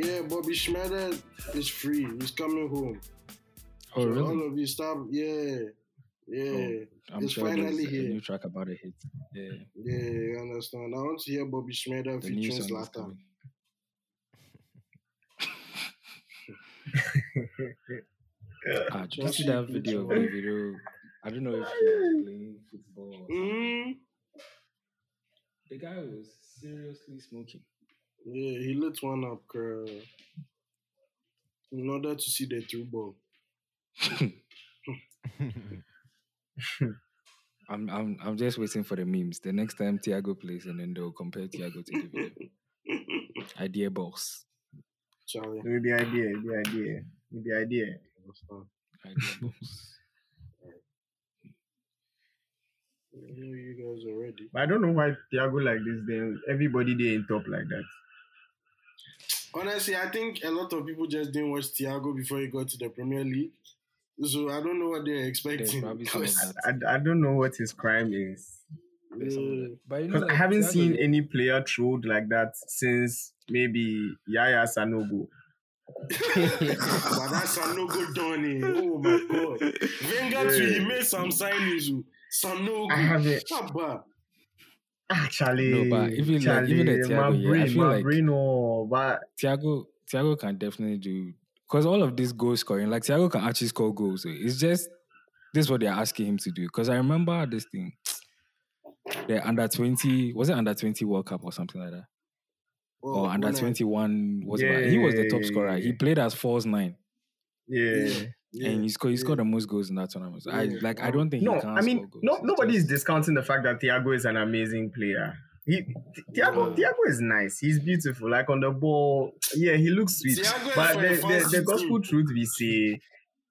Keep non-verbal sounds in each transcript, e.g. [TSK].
Yeah, Bobby Shmurda is free. He's coming home. Oh, So really? All of you stop. Yeah, yeah, I'm it's sure finally there's a here. new track about a hit. Yeah. yeah. You understand? I want to hear Bobby Shmurda The featuring song Zlatan. coming. [LAUGHS] Ah, did you see Chelsea that video of the video? I don't know if he was playing football. or something. Mm, The guy was seriously smoking. Yeah, he lit one up, girl. In order to see the through ball. [LAUGHS] I'm I'm I'm just waiting for the memes. The next time Thiago plays, and then they'll compare Thiago to the video. Idea box. Charlie. [LAUGHS] Maybe idea, maybe idea, maybe idea. understand. Idea boss. [LAUGHS] I know you guys are ready. But I don't know why Thiago like this. Then everybody they in top like that. Honestly, I think a lot of people just didn't watch Thiago before he got to the Premier League. So I don't know what they're expecting. probably [LAUGHS] some of Because- that. I, I don't know what his crime is There's Yeah. Mm. But you know, because I haven't Thiago- seen any player trolled like that since maybe Yaya Sanogo. [LAUGHS] but that's a no good Donny. Eh. Oh my god. Wenger too, he eh, made some signings. oh. Some I haven't Abba. Actually. No, but even like- even the my Thiago, yeah, I feel like- brain, oh, but Thiago Thiago can definitely do because all of this goal scoring, like Thiago can actually score goals. So it's just this is what they're asking him to do. Because I remember this thing, the under twenty was it under twenty World Cup or something like that, Oh, or under twenty one was Yeah, it? He was the top scorer. He played as false nine, yeah. Yeah, and he scored. He yeah. scored the most goals in that tournament. So I like. I oh, don't think No, he can I mean, score goals. no, nobody is discounting the fact that Thiago is an amazing player. He, Thiago, Yeah. Thiago is nice. He's beautiful. Like on the ball, yeah, he looks sweet. Thiago but the, the the, the gospel truth we say,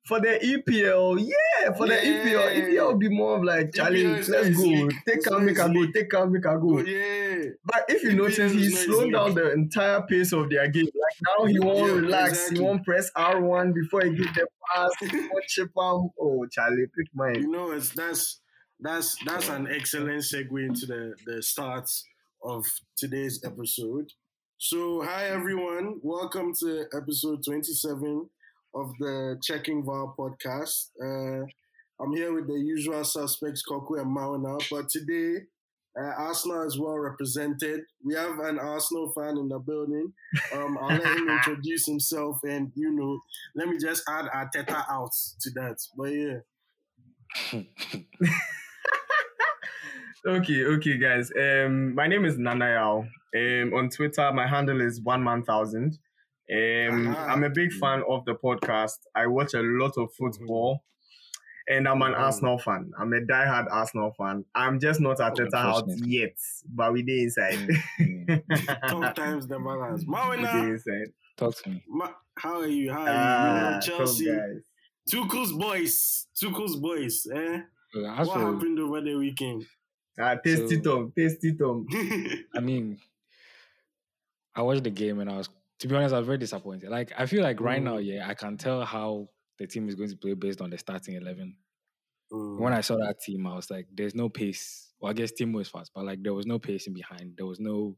for the EPL, yeah, for the Yeah. EPL, EPL will be more of like, Charlie, EPL let's go. league. Take It's out, make a go. Take out, make a go. yeah. But if you EPL notice, he's slowed down the entire pace of their game. Like now, he won't Yeah, relax. exactly. He won't press R1 before he give the pass. [LAUGHS] He won't chip him. Oh, Charlie, pick mine. You know, it's that's that's that's an excellent segue into the the start of today's episode. So, hi everyone, welcome to episode twenty seven of the Checking VAR podcast. Uh, I'm here with the usual suspects, Koku and Mauna, but today. Uh, Arsenal is well represented. We have an Arsenal fan in the building. Um, I'll let him [LAUGHS] introduce himself, and you know, let me just add Arteta out to that. But yeah, [LAUGHS] Okay, okay, guys. Um, my name is Nanayao. Um, on Twitter, my handle is one man thousand. Um, Aha. I'm a big fan of the podcast. I watch a lot of football, and I'm an Mhm. Arsenal fan. I'm a diehard Arsenal fan. I'm just not Arteta out Unfortunately. yet, but we did inside. Mm, [LAUGHS] tough times never last. we did inside. Talk to me. Ma- how are you? How are you? Ah, you know, tough Chelsea, guys. Tuchel's boys, Tuchel's boys. Eh? As What happened over the weekend? Ah, tasty So- Tom, tasty Tom. I mean, I watched the game and I was, to be honest, I was very disappointed. Like, I feel like right now, Mm. yeah, I can tell how the team is going to play based on the starting 11. Mm. When I saw that team, I was like, there's no pace. Well, I guess team was fast, but like, there was no pace in behind. There was no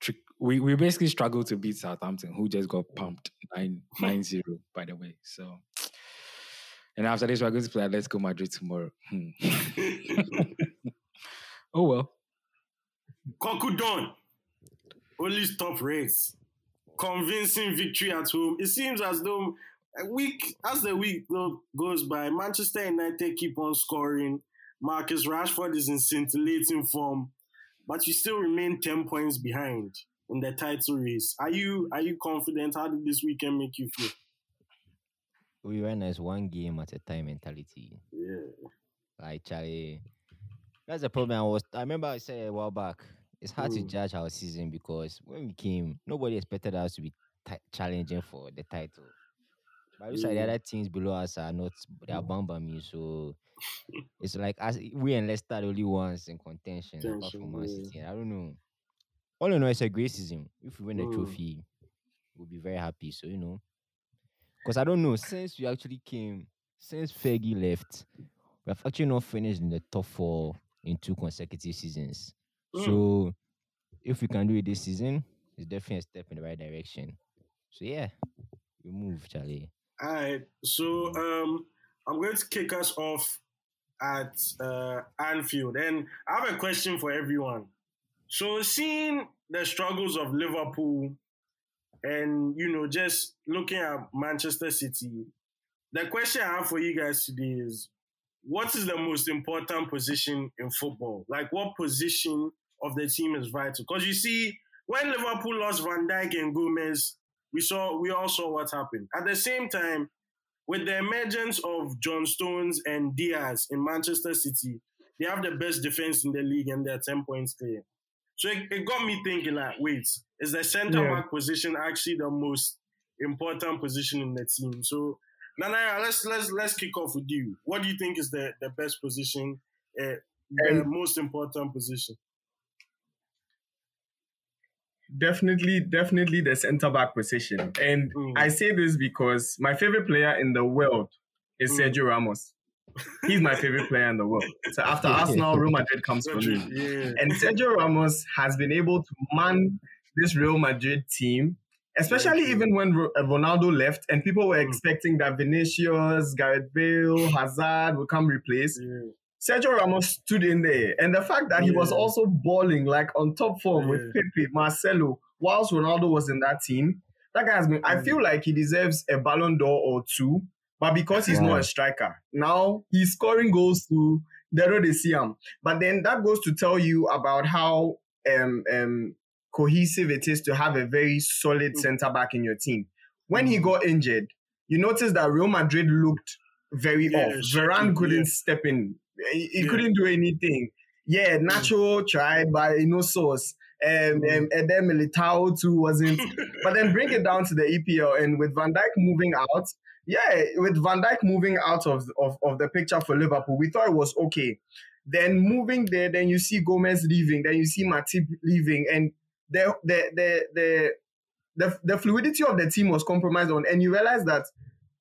trick. We, we basically struggled to beat Southampton, who just got pumped 9 9 0, by the way. So, and after this, we're going to play Atletico Madrid tomorrow. Hmm. [LAUGHS] oh, well. Koku Don, only stop race. Convincing victory at home. It seems as though a week as the week go, goes by, Manchester United keep on scoring. Marcus Rashford is in scintillating form, but you still remain ten points behind in the title race. Are you are you confident? How did this weekend make you feel? we ran as one game at a time mentality. Yeah. Like Charlie, that's the problem. I was. I remember I said a while back. It's hard to judge our season because when we came, nobody expected us to be ti- challenging for the title. But looks like the other teams below us are not. They are me. So it's like as we and Leicester are the only ones in contention apart from Man. City. I don't know. All in all, it's a great season. If we win the Mm. trophy, we'll be very happy. So you know, because I don't know since we actually came, since Fergie left, we have actually not finished in the top four in two consecutive seasons. Mm. So if we can do it this season, it's definitely a step in the right direction. So yeah, we move, Charlie. All right. So um, I'm going to kick us off at uh, Anfield, and I have a question for everyone. So, seeing the struggles of Liverpool, and you know, just looking at Manchester City, the question I have for you guys today is: What is the most important position in football? Like, what position of the team is vital? Because you see, when Liverpool lost Van Dijk and Gomez, we saw we all saw what happened. At the same time, with the emergence of John Stones and Dias in Manchester City, they have the best defense in the league and they're 10 points clear. So it, it got me thinking like, wait, is the centre Yeah. back position actually the most important position in the team? So Nana, let's let's let's kick off with you. What do you think is the, the best position, uh, the Um, most important position? Definitely, definitely the centre back position. And Mm. I say this because my favorite player in the world is Mm. Sergio Ramos. He's my favorite player in the world. So after [LAUGHS] Arsenal, Real Madrid comes for me. Yeah. And Sergio Ramos has been able to man this Real Madrid team, especially Very true. even when uh, Ronaldo left and people were Mm. expecting that Vinicius, Gareth Bale, Hazard would come replace. yeah. Sergio Ramos stood in there. And the fact that he was also balling like on top form with Pepe, Marcelo, whilst Ronaldo was in that team, that guy has been, I Mm. feel like he deserves a Ballon d'Or or two. But because he's Wow. not a striker, now he's scoring goals to they see him. But then that goes to tell you about how um, um, cohesive it is to have a very solid Mm. centre back in your team. When he Mm. got injured, you notice that Real Madrid looked very Yeah, off. shaky, Varane couldn't yeah. step in. He, he Yeah. couldn't do anything. Yeah, Nacho tried, but no source. Um, Mm. um, and then Militao too wasn't. [LAUGHS] but then bring it down to the EPL, and with Van Dijk moving out, yeah, with Van Dijk moving out of, of, of the picture for Liverpool, we thought it was okay. Then moving there, then you see Gomez leaving, then you see Matip leaving, and the the the the the, the fluidity of the team was compromised on, and you realize that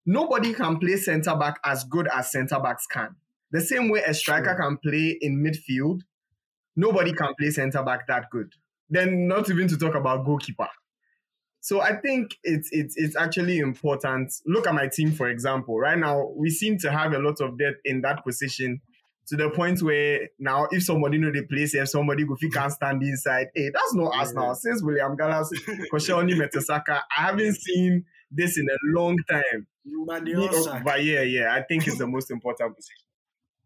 nobody can play centre back as good as centre backs can. The same way a striker can play in midfield, nobody can play centre back that good. Then not even to talk about goalkeeper. So I think it's it's it's actually important. Look at my team, for example. Right now, we seem to have a lot of depth in that position to the point where now if somebody know the place, if somebody go fit can't stand inside, hey, that's not us Yeah. now. Since William Gallas, [LAUGHS] Koscielny, Mertesacker, I haven't seen this in a long time. but they Me- all suck. But yeah, yeah, I think it's the most important position.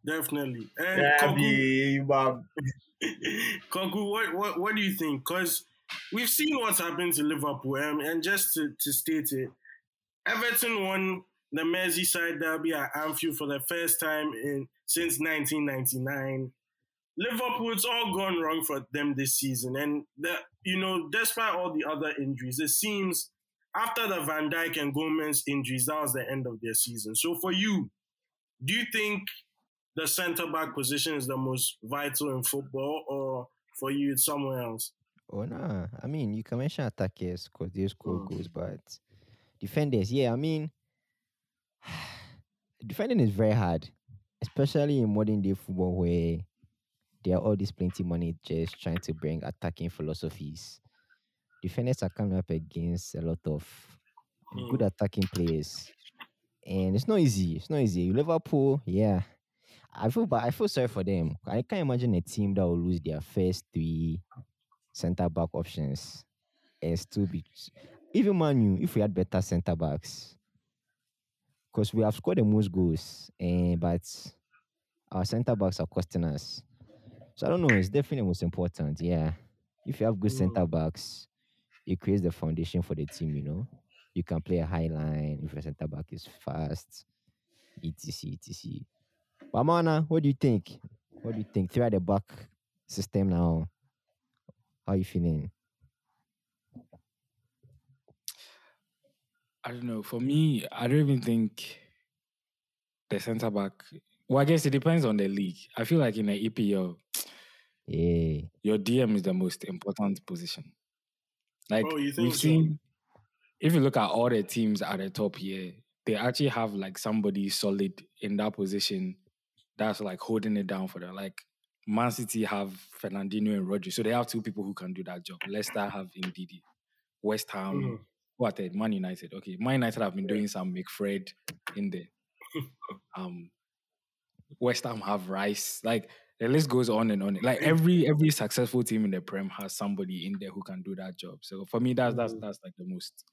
Definitely. And Yeah, Koku, be- [LAUGHS] what, what what do you think? Because we've seen what's happened to Liverpool, um, and just to, to state it, Everton won the Merseyside derby at Anfield for the first time in since 1999. Liverpool, it's all gone wrong for them this season, and the you know, despite all the other injuries, it seems after the Van Dijk and Gomez injuries, that was the end of their season. So for you, do you think the centre back position is the most vital in football, or for you it's somewhere else? Oh no, I mean you can mention attackers because they score Mm. goals, but defenders, yeah, I mean [SIGHS] defending is very hard, especially in modern day football where there are all these plenty money just trying to bring attacking philosophies. Defenders are coming up against a lot of good Mm. attacking players, and it's not easy. It's not easy. Liverpool, yeah. I feel, but I feel sorry for them. I can't imagine a team that will lose their first three centre back options. It's too be Even Man U, if we had better centre backs, because we have scored the most goals, eh, but our centre backs are costing us. So I don't know. It's definitely most important. Yeah, if you have good Mm. centre backs, it creates the foundation for the team. You know, you can play a high line if your centre back is fast, etc. etc. But Mana, what do you think? What do you think? Three at the back system now. How are you feeling? I don't know. For me, I don't even think the centre back. Well, I guess it depends on the league. I feel like in the EPL, Yeah. your DM is the most important position. Like Oh, we've so? seen, if you look at all the teams at the top here, they actually have like somebody solid in that position that's like holding it down for them. Like Man City have Fernandinho and Rodri, so they have two people who can do that job. Leicester have Ndidi. West Ham, Mhm. what? eh, Man United. Okay, Man United have been doing some McFred in there. [LAUGHS] Um, West Ham have Rice. Like the list goes on and on. Like every every successful team in the Prem has somebody in there who can do that job. So for me, that's that's Mhm. that's like the most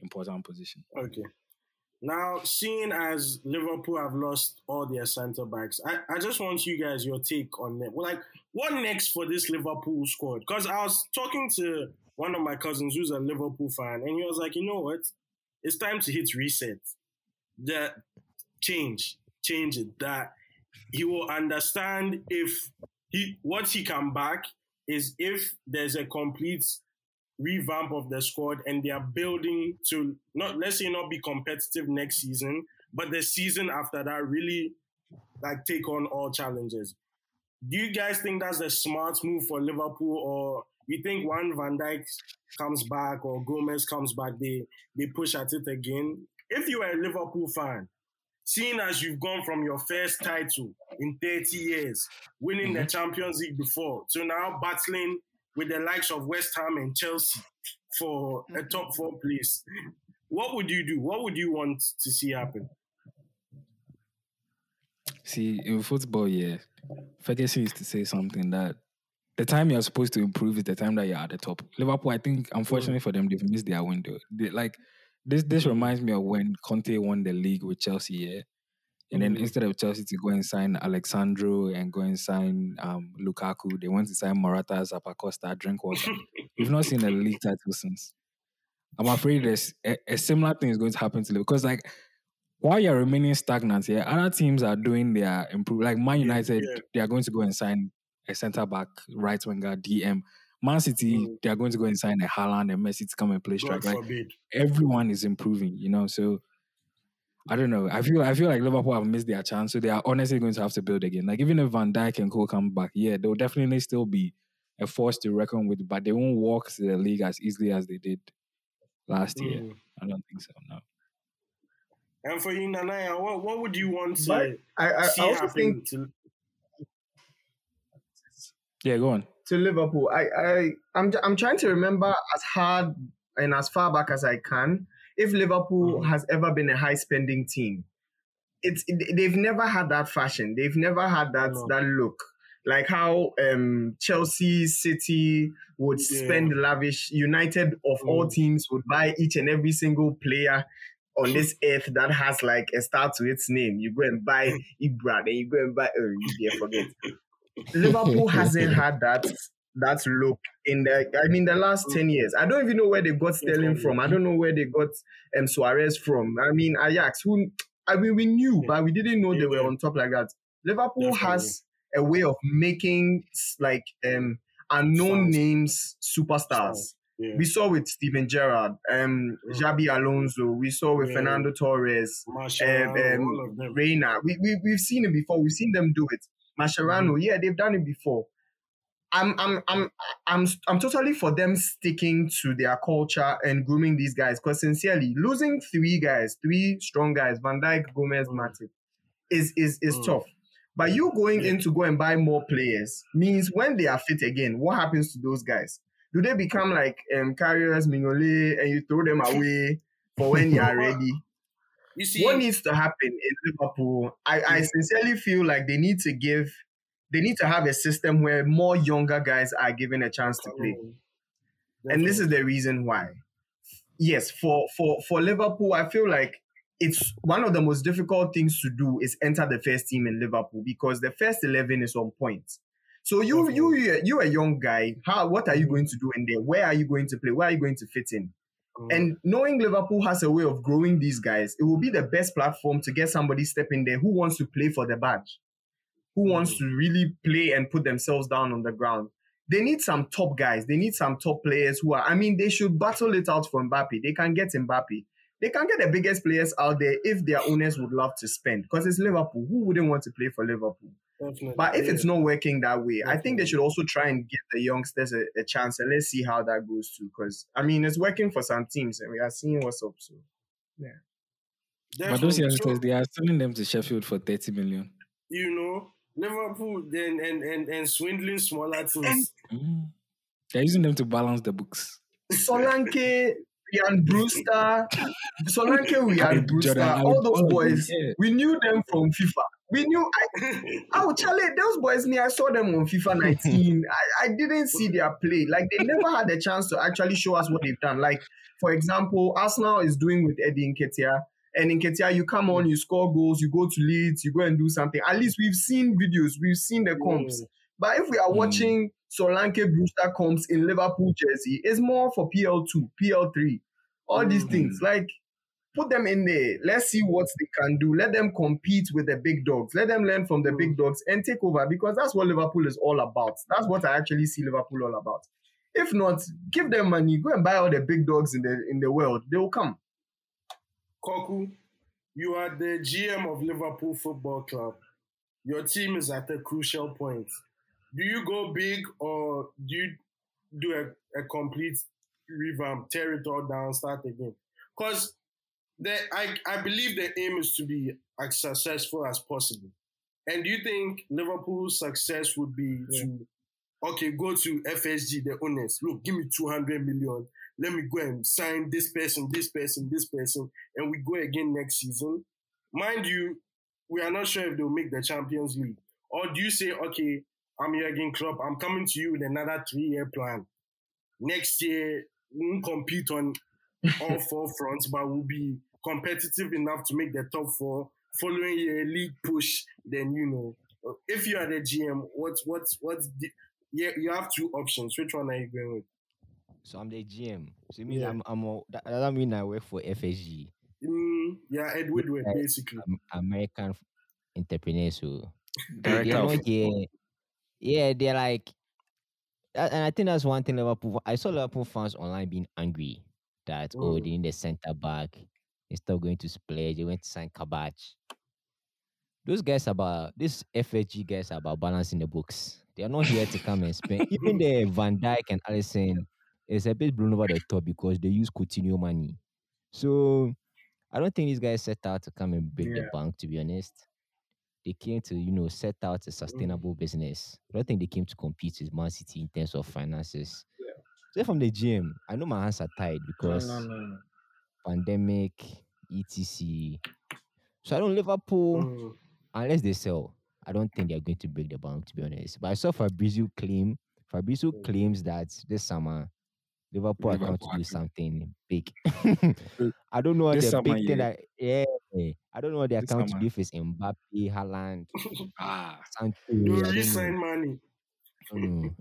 important position. Okay. Now, seeing as Liverpool have lost all their centre backs, I, I just want you guys your take on. Well, like, what next for this Liverpool squad? Because I was talking to one of my cousins who's a Liverpool fan, and he was like, you know what? It's time to hit reset. That change, change it. That he will understand if he what he can back is if there's a complete revamp of the squad and they are building to not let's say not be competitive next season, but the season after that really like take on all challenges. Do you guys think that's a smart move for Liverpool, or you think one Van Dijk comes back or Gomez comes back, they they push at it again? If you are a Liverpool fan, seeing as you've gone from your first title in 30 years, winning the mm-hmm. Champions League before, to now battling with the likes of West Ham and Chelsea for a mm-hmm. top four place, what would you do? What would you want to see happen? See, in football, yeah, Ferguson used to say something that the time you're supposed to improve is the time that you're at the top. Liverpool, I think, unfortunately for them, they've missed their window. They, like this, this reminds me of when Conte won the league with Chelsea, yeah. And then Mhm. instead of Chelsea to go and sign Alex Sandro and go and sign um, Lukaku, they went to sign Morata, Zappacosta, Drinkwater. We've not seen a league [LAUGHS] title since. I'm afraid there's a, a similar thing is going to happen to Liverpool because, like, while you're remaining stagnant here, other teams are doing their improve. Like Man United, yeah. they are going to go and sign a centre back, right winger, DM. Man City, Mm. they are going to go and sign a Haaland and Messi to come and play God strike. Like forbid. everyone is improving, you know. So I don't know. I feel I feel like Liverpool have missed their chance, so they are honestly going to have to build again. Like even if Van Dijk and Cole come back, yeah, they'll definitely still be a force to reckon with, but they won't walk to the league as easily as they did last year. Mm. I don't think so. No. And for you, Nanaya, what, what would you want to But I, I, see I also think to Yeah, go on. to Liverpool, I, I, I'm, I'm trying to remember as hard and as far back as I can if Liverpool Mhm. has ever been a high spending team. It's it- they've never had that fashion. They've never had that No. that look. Like how um, Chelsea, City would Yeah. spend lavish. United of all Mm. teams would buy each and every single player on [LAUGHS] this earth that has like a star to its name. You go and buy [LAUGHS] Ibra, then you go and buy. Oh, you forget. [LAUGHS] Liverpool hasn't had that that look in the I mean the last 10 years. I don't even know where they got Sterling from. I don't know where they got um, Suarez from. I mean Ajax, who I mean we knew, but we didn't know they were on top like that. Liverpool Definitely. has a way of making like um unknown names superstars. yeah. We saw with Steven Gerrard, um, Mm. Xabi Alonso. We saw with Yeah. Fernando Torres, Martial, um, um. Reina. We, we we've seen it before. We've seen them do it. Mascherano, Mm-hmm. yeah, they've done it before. I'm I'm I'm I'm I'm totally for them sticking to their culture and grooming these guys. Because sincerely, losing three guys, three strong guys, Van Dijk, Gomez, Mm. Matip, is is is Mm. tough. But you going in to go and buy more players means when they are fit again, what happens to those guys? Do they become like um carriers, Mignolet, and you throw them [LAUGHS] away for when you are ready? [LAUGHS] You see, what needs to happen in Liverpool? I, I sincerely feel like they need to give, they need to have a system where more younger guys are given a chance to play, Mm, and this is the reason why. Yes, for for for Liverpool, I feel like it's one of the most difficult things to do is enter the first team in Liverpool because the first eleven is on point. So you you you you a young guy. How what are you going to do in there? Where are you going to play? Where are you going to fit in? Mm. And knowing Liverpool has a way of growing these guys, it will be the best platform to get somebody step in there who wants to play for the badge, who wants Mhm. to really play and put themselves down on the ground. They need some top guys. They need some top players who are. I mean, they should battle it out for Mbappe. They can get Mbappe. They can get the biggest players out there if their owners would love to spend. Because it's Liverpool. Who wouldn't want to play for Liverpool? Definitely, But if it's not working that way, I think they should also try and give the youngsters a, a chance and let's see how that goes too. Because I mean, it's working for some teams and we are seeing what's up. So yeah. But those youngsters, they are selling them to Sheffield for 30 million. you know, Liverpool then and, and and swindling smaller teams. Mm. They're using them to balance the books. Solanke, Ryan Brewster, Solanke, [LAUGHS] Ryan Jordan Brewster, Ayew, all those all of them, boys, yeah. we knew them from FIFA. We knew, I, [LAUGHS] oh, Charlie, those boys, me, I saw them on FIFA 19. [LAUGHS] I, I didn't see their play. Like, they never had the chance to actually show us what they've done. Like, for example, Arsenal is doing with Eddie Nketiah. And in Nketiah, you come on, you score goals, you go to Leeds, you go and do something. At least we've seen videos, we've seen the comps. But if we are Mm. watching Solanke Brewster comps in Liverpool jersey, it's more for PL2, PL3, all these Mm. things. Like, put them in there. Let's see what they can do. Let them compete with the big dogs. Let them learn from the Mm. big dogs and take over because that's what Liverpool is all about. That's what I actually see Liverpool all about. If not, give them money. Go and buy all the big dogs in the in the world. They will come. Koku, you are the GM of Liverpool Football Club. Your team is at a crucial point. Do you go big or do you do a, a complete revamp, tear it all down, start again? Because the I, I believe the aim is to be as successful as possible. And do you think Liverpool's success would be to okay, go to FSG, the owners, look, give me 200 million. Let me go and sign this person, this person, this person, and we go again next season. Mind you, we are not sure if they'll make the Champions League. Or do you say, okay, I'm Jurgen Klopp, I'm coming to you with another three-year plan. Next year, we won't compete on all [LAUGHS] four fronts, but we'll be competitive enough to make the top four. Following year, league push, then you know. If you are the GM, what's what's what's the, yeah, you have two options. Which one are you going with? So I'm the GM. So it means Yeah. I'm I'm a, that that mean I work for FSG, Mm, yeah, Edward Yeah. basically. American entrepreneur. So [LAUGHS] they, they're not here. Yeah, they're like, and I think that's one thing Liverpool. I saw Liverpool fans online being angry that oh Mm. they need a centre back instead of going to splurge. They went to sign Kabak. Those guys about this FSG guys are about balancing the books. They are not here to come and spend. [LAUGHS] Even the Van Dijk and Alisson is a bit blown over the top because they use Coutinho money. So I don't think these guys set out to come and break Yeah. the bank. To be honest, they came to you know set out a sustainable business. I don't think they came to compete with Man City in terms of finances. So from the GM, I know my hands are tied because pandemic, etc. So I don't Liverpool Mm. unless they sell. I don't think they're going to break the bank. To be honest, but I saw Fabrizio claim. Fabrizio Mm. claims that this summer Liverpool are going to do something big. [LAUGHS] [LAUGHS] I don't know what This the big thing that yeah. I don't know what they're This going to do if it's Mbappe, Haaland, [LAUGHS] Ah, Sancho. You I don't resign know. money. I don't.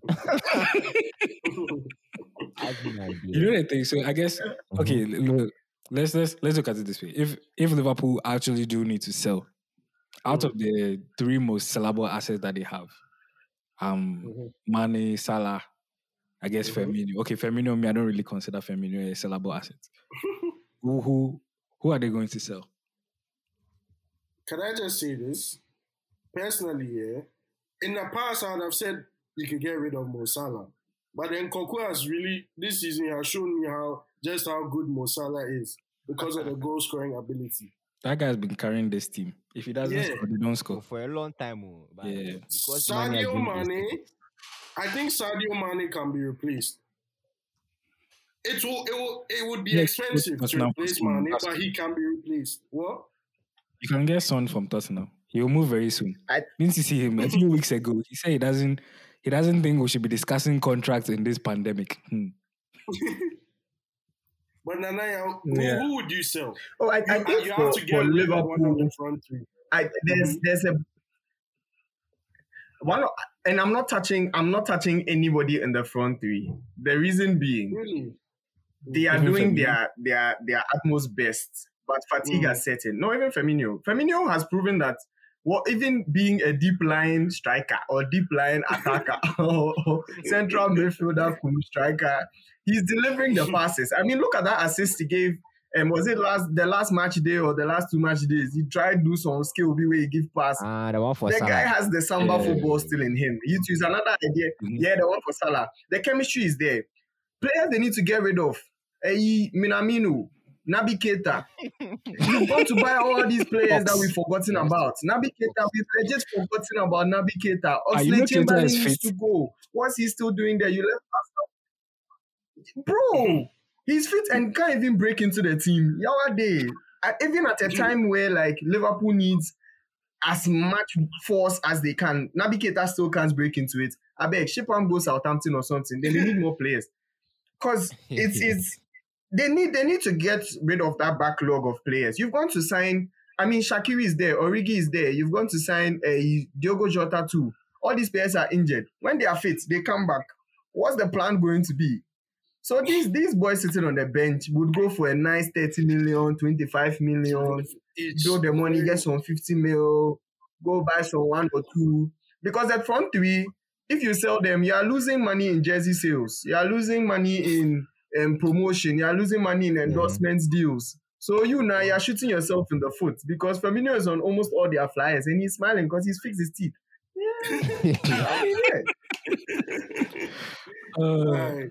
I have you know the thing. So I guess okay. l- look, let's let's let's look at it this way. If if Liverpool actually do need to sell, out of the three most sellable assets that they have, um, Mhm. Mane, Salah, I guess Mhm. Firmino. Okay, Firmino. Me, I don't really consider Firmino a sellable asset. [LAUGHS] who who who are they going to sell? Can I just say this? Personally, yeah, in the past, I would have said you could get rid of Mo Salah. But then Koku has really, this season, has shown me how just how good Mo Salah is because of the [LAUGHS] goal scoring ability. That guy's been carrying this team. If he doesn't Yeah. score, they don't for, score. for a long time. Oh, but Yeah. because Mane has Sadio Mane, wasted. I think Sadio Mane can be replaced. It will, it will, it would be Yeah, expensive to Tottenham for replace Mane, but he can be replaced. What? You can get Son from Tottenham. He will move very soon. I- Didn't you see him a few weeks ago? He said he doesn't he doesn't think we should be discussing contracts in this pandemic. Hmm. [LAUGHS] But Nanaya, who, Yeah. who would you sell? Oh, I, You, think you for, have to get for rid of one of Liverpool, the front three. I, there's Mhm. there's a one, of- and I'm not touching I'm not touching anybody in the front three. The reason being, Really? they are Even doing Firmino? their their their utmost best, but fatigue Mm. has set in. No, even Firmino. Firmino has proven that. Well, even being a deep line striker or deep line attacker [LAUGHS] or, or central midfielder cum [LAUGHS] striker, he's delivering the passes. I mean, look at that assist he gave. And was it last the last match day or the last two match days? He tried to do some skill be where he give pass. Ah, the one for the Salah. guy has the samba Yeah. football still in him. He is another idea. Mhm. Yeah, the one for Salah. The chemistry is there. Players they need to get rid of. Hey, Minamino, Naby Keita. [LAUGHS] You've got to buy all these players that we've forgotten about. Naby Keita, we've legit forgotten about Naby Keita. Ah, you Oxlade know Keita Chamberlain needs to go. What's he still doing there? You left us. Bro, He's fit and can't even break into the team. Yawa day. Even at a time where like Liverpool needs as much force as they can, Naby Keita still can't break into it. I beg, ship him go Southampton or something. Then they need more players. Cause [LAUGHS] it's it's they need they need to get rid of that backlog of players. You've gone to sign. I mean, Shaqiri is there, Origi is there. You've gone to sign uh, Diogo Jota too. All these players are injured. When they are fit, they come back. What's the plan going to be? So these these boys sitting on the bench would go for a nice 30 million, 25 million, Each. throw the money, get some 50 mil, go buy some one or two. Because the front three, if you sell them, you are losing money in jersey sales. You are losing money in um, promotion. You are losing money in endorsements deals. So you now you are shooting yourself in the foot because Firmino is on almost all their flyers and he's smiling because he's fixed his teeth. [LAUGHS] Yeah, I mean, yeah. [LAUGHS] Uh, Right.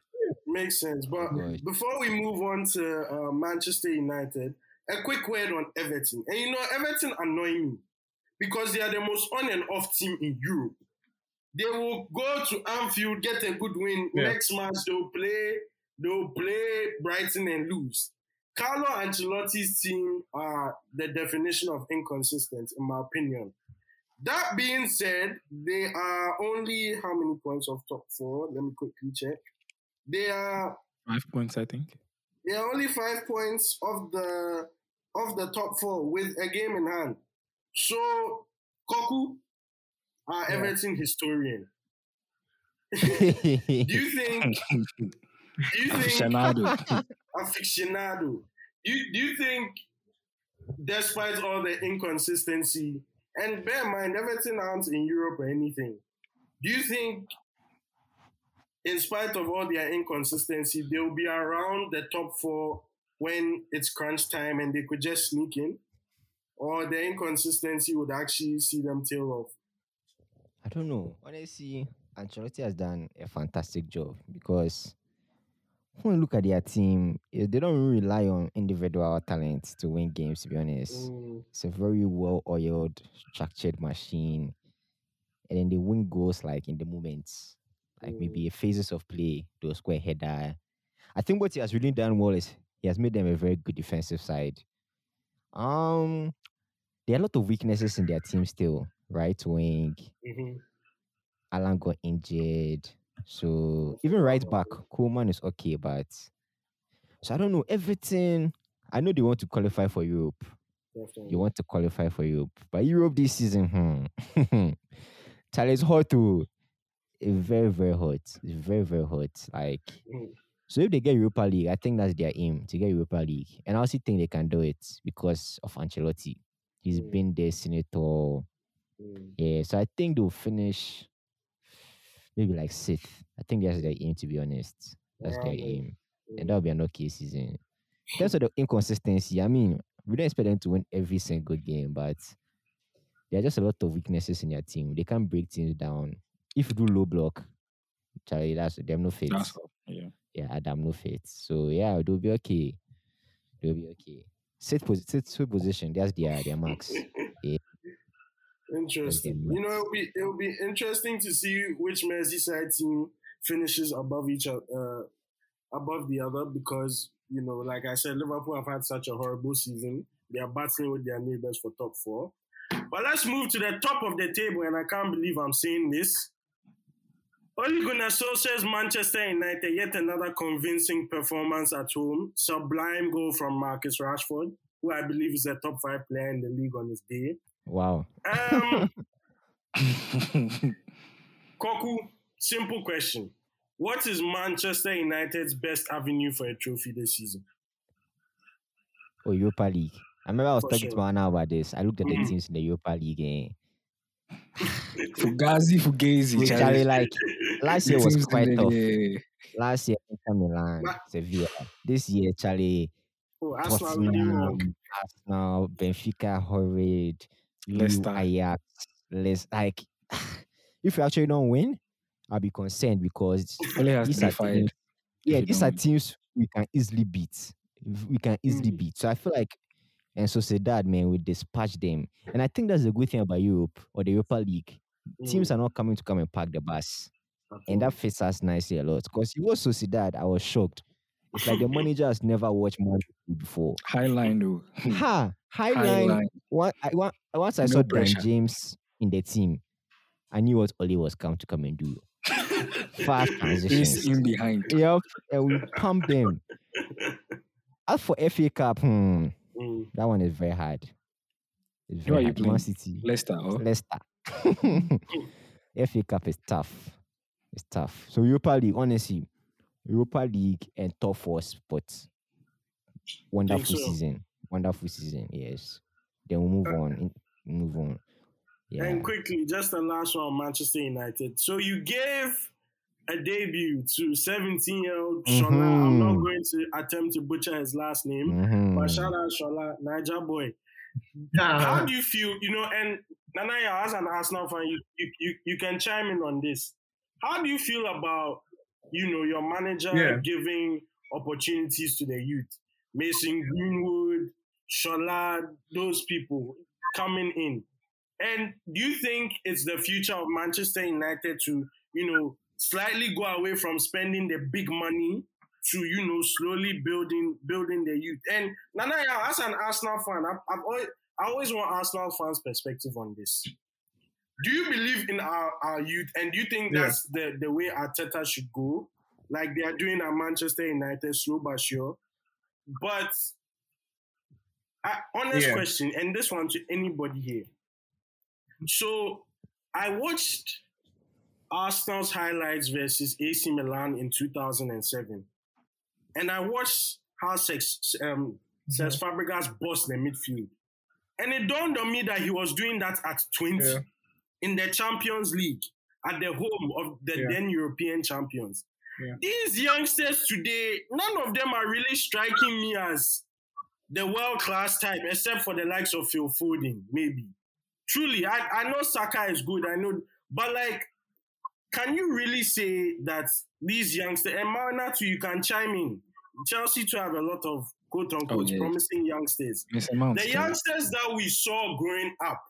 Makes sense. But Right. before we move on to uh, Manchester United, a quick word on Everton. And you know, Everton annoy me because they are the most on and off team in Europe. They will go to Anfield, get a good win. Yeah. Next match, they'll play, they'll play Brighton and lose. Carlo Ancelotti's team are the definition of inconsistent, in my opinion. That being said, they are only how many points of top four? Let me quickly check. They are five points, I think. they are only five points of the of the top four with a game in hand. So Koku, our Yeah. Everton historian. [LAUGHS] Do you think? [LAUGHS] Do you think Aficionado. [LAUGHS] aficionado? Do you, do you think, despite all the inconsistency, and bear in mind Everton aren't in Europe or anything, do you think, in spite of all their inconsistency, they'll be around the top four when it's crunch time and they could just sneak in, or the inconsistency would actually see them tail off? I don't know. Honestly, Ancelotti has done a fantastic job because when you look at their team, eh, they don't really rely on individual talent to win games. To be honest, Mm, it's a very well-oiled, structured machine, and then they win goals like in the moments, like Mm. maybe phases of play. Score a header. I think what he has really done well is he has made them a very good defensive side. Um, there are a lot of weaknesses in their team still. Right wing, mhm. Alan got injured. So even right back, Coleman is okay, but so I don't know. Everything I know they want to qualify for Europe. Definitely. You want to qualify for Europe. But Europe this season, hmm. [LAUGHS] Charlie, it's hot too. It's very, very hot. It's very, very hot. Like Mm. so if they get Europa League, I think that's their aim to get Europa League. And I also think they can do it because of Ancelotti. He's Mm. been there, Senator. Mm. Yeah, so I think they'll finish maybe like sixth. I think that's their aim, to be honest. That's their aim. Mm. And that'll be an okay season. In terms of the inconsistency, I mean, we don't expect them to win every single game, but there are just a lot of weaknesses in their team. They can't break things down. If you do low block, Charlie, that's them no faith. That's all. Yeah. Yeah, Adam no faith. So yeah, they'll be okay. They'll be okay. Sit, pos- sit, sit position. That's their their max. Interesting. Okay, You know, it'll be it'll be interesting to see which Merseyside team finishes above each other, uh, above the other, because you know, like I said, Liverpool have had such a horrible season. They are battling with their neighbors for top four. But let's move to the top of the table, and I can't believe I'm saying this. Ole Gunnar Solskjaer's Manchester United, yet another convincing performance at home. Sublime goal from Marcus Rashford, who I believe is a top five player in the league on his day. Wow. Um, [LAUGHS] Koku, simple question. What is Manchester United's best avenue for a trophy this season? Oh, Europa League. I remember I was For talking sure. to Anna about this. I looked at Mhm. the teams in the Europa League. Eh. [LAUGHS] Fugazi, Fugazi, Which Charlie. Charlie, like last year was quite the- tough. yeah. Last year, Inter Milan, Sevilla. This year, Charlie, oh, Arsenal. Tottenham, Arsenal, Benfica, horrid, Lille, Leicester. Ajax. Les like, [SIGHS] if you actually don't win, I'll be concerned because Ole has these to are be teams, yeah, these are teams we can easily beat. We can easily Mm. beat. So I feel like, and so say that man, we dispatch them. And I think that's the good thing about Europe or the Europa League. Teams Mm, are not coming to come and park the bus and that fits us nicely a lot. Because it was Sociedad, I was shocked. It's like the [LAUGHS] manager has never watched Man before. High line though. [LAUGHS] Ha! High, High line. line. One, I, one, once I No saw Dan. James in the team, I knew what Ole was come to come and do. Fast [LAUGHS] transitions. He's in behind. Yep, and we pump them. As for FA Cup, hmm, Mm. that one is very hard. It's Who are very you hard. playing? City, Leicester. Oh. Leicester. FA Cup is tough. It's tough. So Europa League, honestly, Europa League and top four spots. Wonderful so? season. Wonderful season. Yes. Then we'll move on. in- Move on. Yeah. And quickly, just the last one, Manchester United. So you gave a debut to 17 year old Shola. I'm not Mhm. going to attempt to butcher his last name, Mhm. but shout out Shola, Niger boy. How do you feel, you know, and Nanaya, as an Arsenal fan, you, you, you, you can chime in on this. How do you feel about, you know, your manager Yeah. giving opportunities to the youth? Mason Greenwood, Shola, those people coming in. And do you think it's the future of Manchester United to, you know, slightly go away from spending the big money to, you know, slowly building building the youth? And Nanaya, as an Arsenal fan, I've, I've always, I always want Arsenal fans' perspective on this. Do you believe in our, our youth, and do you think Yeah. that's the, the way Arteta should go, like they are doing at Manchester United, slow but sure? But I, honest Yeah. question, and this one to anybody here. So I watched Arsenal's highlights versus AC Milan in 2007, and I watched how Cesc, um, Cesc Fabregas bossed the midfield, and it dawned on me that he was doing that at 20 Yeah. In the Champions League at the home of the Yeah. then European champions. Yeah. These youngsters today, none of them are really striking me as the world class type, except for the likes of Phil Foden, maybe. Truly, I, I know Saka is good, I know, but like, can you really say that these youngsters, and Marna too, you can chime in. Chelsea to have a lot of quote unquote Oh, yeah. promising youngsters. Mason The youngsters that we saw growing up,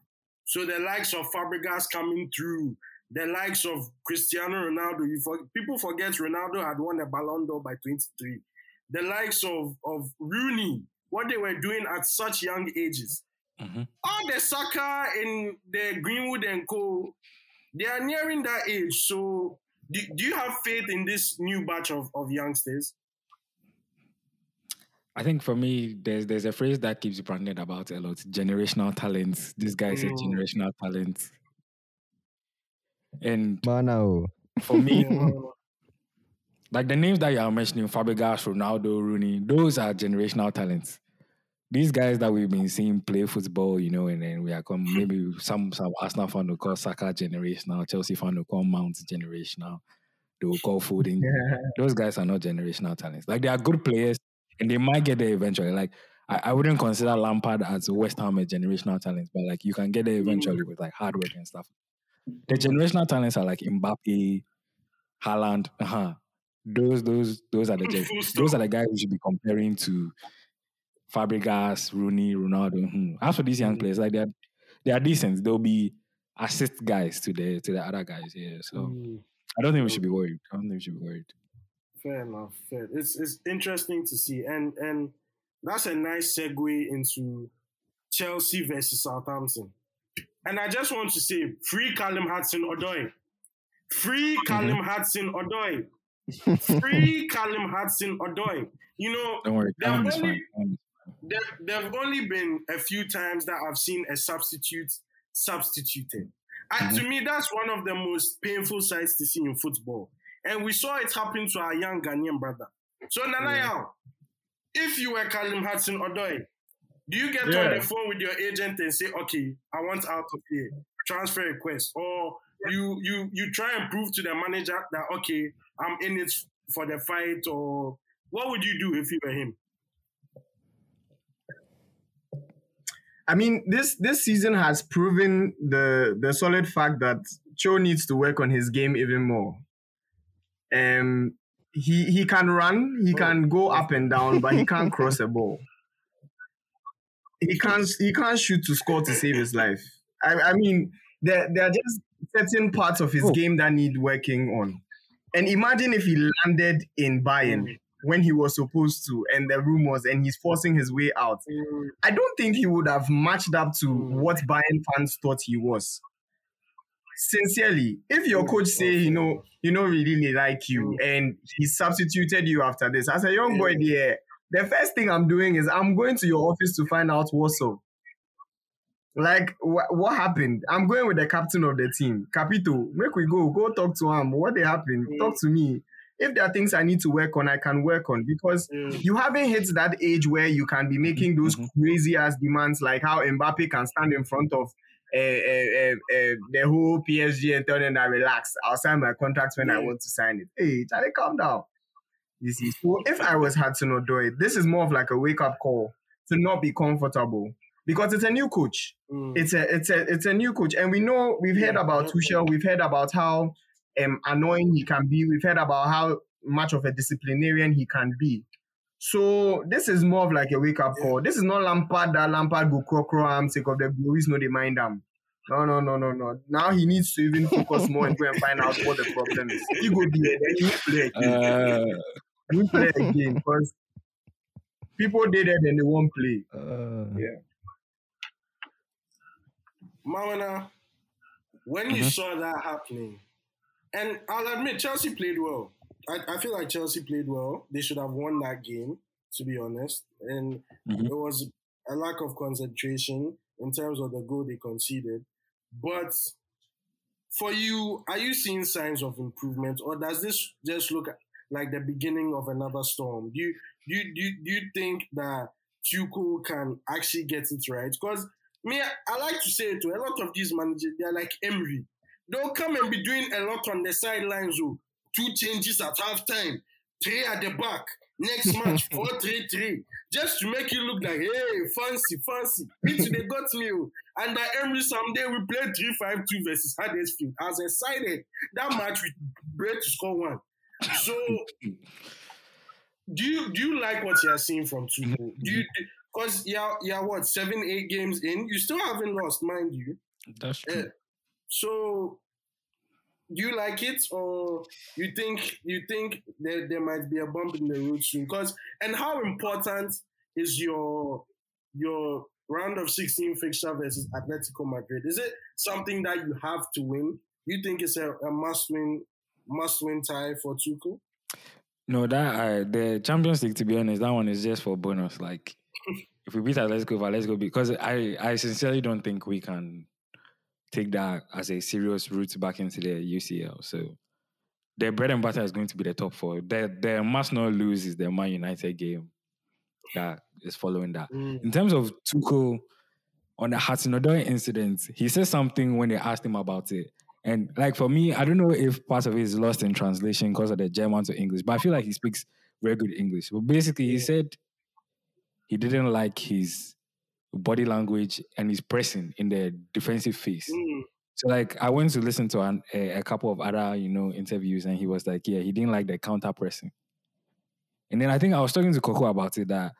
so the likes of Fabregas coming through, the likes of Cristiano Ronaldo, you for, people forget Ronaldo had won a Ballon d'Or by 23. The likes of, of Rooney, what they were doing at such young ages. Mhm. All the soccer in the Greenwood and Co, they are nearing that age. So do, do you have faith in this new batch of, of youngsters? I think for me, there's there's a phrase that keeps branded about a lot: generational talents. This guy is a Mm. generational talent, and Mana, oh. for me, Uh, [LAUGHS] like the names that you are mentioning, Fabregas, Ronaldo, Rooney, those are generational talents. These guys that we've been seeing play football, you know, and then we are come maybe some some Arsenal fan will call Saka generational, Chelsea fan will call Mount generational, they will call Foden. [LAUGHS] Those guys are not generational talents. Like they are good players, and they might get there eventually. Like I, I wouldn't consider Lampard as West Ham a generational talent, but like you can get there eventually with like hard work and stuff. The generational talents are like Mbappe, Haaland, uh-huh. Those those those are the gen- Full stop. those are the guys we should be comparing to Fabregas, Rooney, Ronaldo. hmm. As for these young Mm. players, like they are they are decent. They'll be assist guys to the to the other guys. Yeah. So mm. I don't think we should be worried. I don't think we should be worried. Fair enough. Fair. It's it's interesting to see, and and that's a nice segue into Chelsea versus Southampton. And I just want to say, free Callum Hudson Odoi, mm-hmm. [LAUGHS] free Callum Hudson Odoi, free Callum Hudson Odoi. You know, Don't worry. Is only- fine. Callum is there there have only been a few times that I've seen a substitute substituted. And to mm-hmm. me, that's one of the most painful sights to see in football. And we saw it happen to our young Ghanaian brother. So Nanaya, if you were Callum Hudson Odoi, do you get on the phone with your agent and say, okay, I want out of here, transfer request, or you you you try and prove to the manager that okay, I'm in it for the fight, or what would you do if you were him? I mean, this this season has proven the the solid fact that Cho needs to work on his game even more. Um, he he can run, he can go up and down, but he can't cross a ball. He can't he can't shoot to score to save his life. I, I mean, there there are just certain parts of his Oh. game that need working on. And imagine if he landed in Bayern. when he was supposed to, and the rumors, and he's forcing his way out. Mm, I don't think he would have matched up to Mm. what Bayern fans thought he was. Sincerely, if your coach say you know you know really like you Mm. and he substituted you after this, as a young boy, Yeah. there, the first thing I'm doing is I'm going to your office to find out what's up. Like wh- what happened? I'm going with the captain of the team, Capito. Make we go, go talk to him. What they happened? Mm. Talk to me. If there are things I need to work on, I can work on because mm, you haven't hit that age where you can be making those Mhm. crazy ass demands like how Mbappe can stand in front of uh, uh, uh, uh, the whole PSG and tell them that relax, I'll sign my contract when I want to sign it. Hey, Charlie, calm down. You see, so if I was Hudson Odoi, this is more of like a wake up call to not be comfortable because it's a new coach mm. it's a it's a it's a new coach, and we know we've heard Yeah, about. Tuchel, we've heard about how um annoying he can be, we've heard about how much of a disciplinarian he can be. So this is more of like a wake up Yeah. call. This is not Lampard that Lampard go crow crow arm sake of the glories, no they mind them. No, no, no, no, no. Now he needs to even focus more and go and find out what the problem is. He go there, then he won't play again. Uh, He play again because people did it and they won't play. Uh, Yeah. Mawana, when you Mhm. saw that happening, and I'll admit Chelsea played well. I, I feel like Chelsea played well. They should have won that game, to be honest. And Mhm. it was a lack of concentration in terms of the goal they conceded. But for you, are you seeing signs of improvement, or does this just look like the beginning of another storm? Do you do you, do you, do you think that Tuchel can actually get it right? Because me, I, like to say it to a lot of these managers, they're like Emery. They'll come and be doing a lot on the sidelines. Oh, two changes at halftime, three at the back. Next [LAUGHS] match, four, three, three. Just to make you look like, hey, fancy, fancy. Me too, they got me. oh. And that Emery someday we play 3 5 2 versus Huddersfield. As excited, that match we break to score one. So, do you do you like what you're seeing from Tuchel? Do you because you're, you're what seven eight games in, you still haven't lost, mind you. that's Uh, true. so, do you like it, or you think you think there, there might be a bump in the road soon? Because and how important is your your round of sixteen fixture versus Atletico Madrid? Is it something that you have to win? You think it's a, a must win must win tie for Tuchel? No, that uh, the Champions League. To be honest, that one is just for bonus. Like, [LAUGHS] if we beat Atletico, let's go because I, I sincerely don't think we can take that as a serious route back into the UCL. So, their bread and butter is going to be the top four. The the must not lose is the Man United game that is following that. Mm. In terms of Tuchel on the Hudson-Odoi incident, he said something when they asked him about it. And like for me, I don't know if part of it is lost in translation because of the German to English, but I feel like he speaks very good English. But basically, he said he didn't like his body language and his pressing in the defensive phase. Mm, So like I went to listen to an, a, a couple of other you know interviews, and he was like, yeah, he didn't like the counter pressing. And then I think I was talking to Coco about it that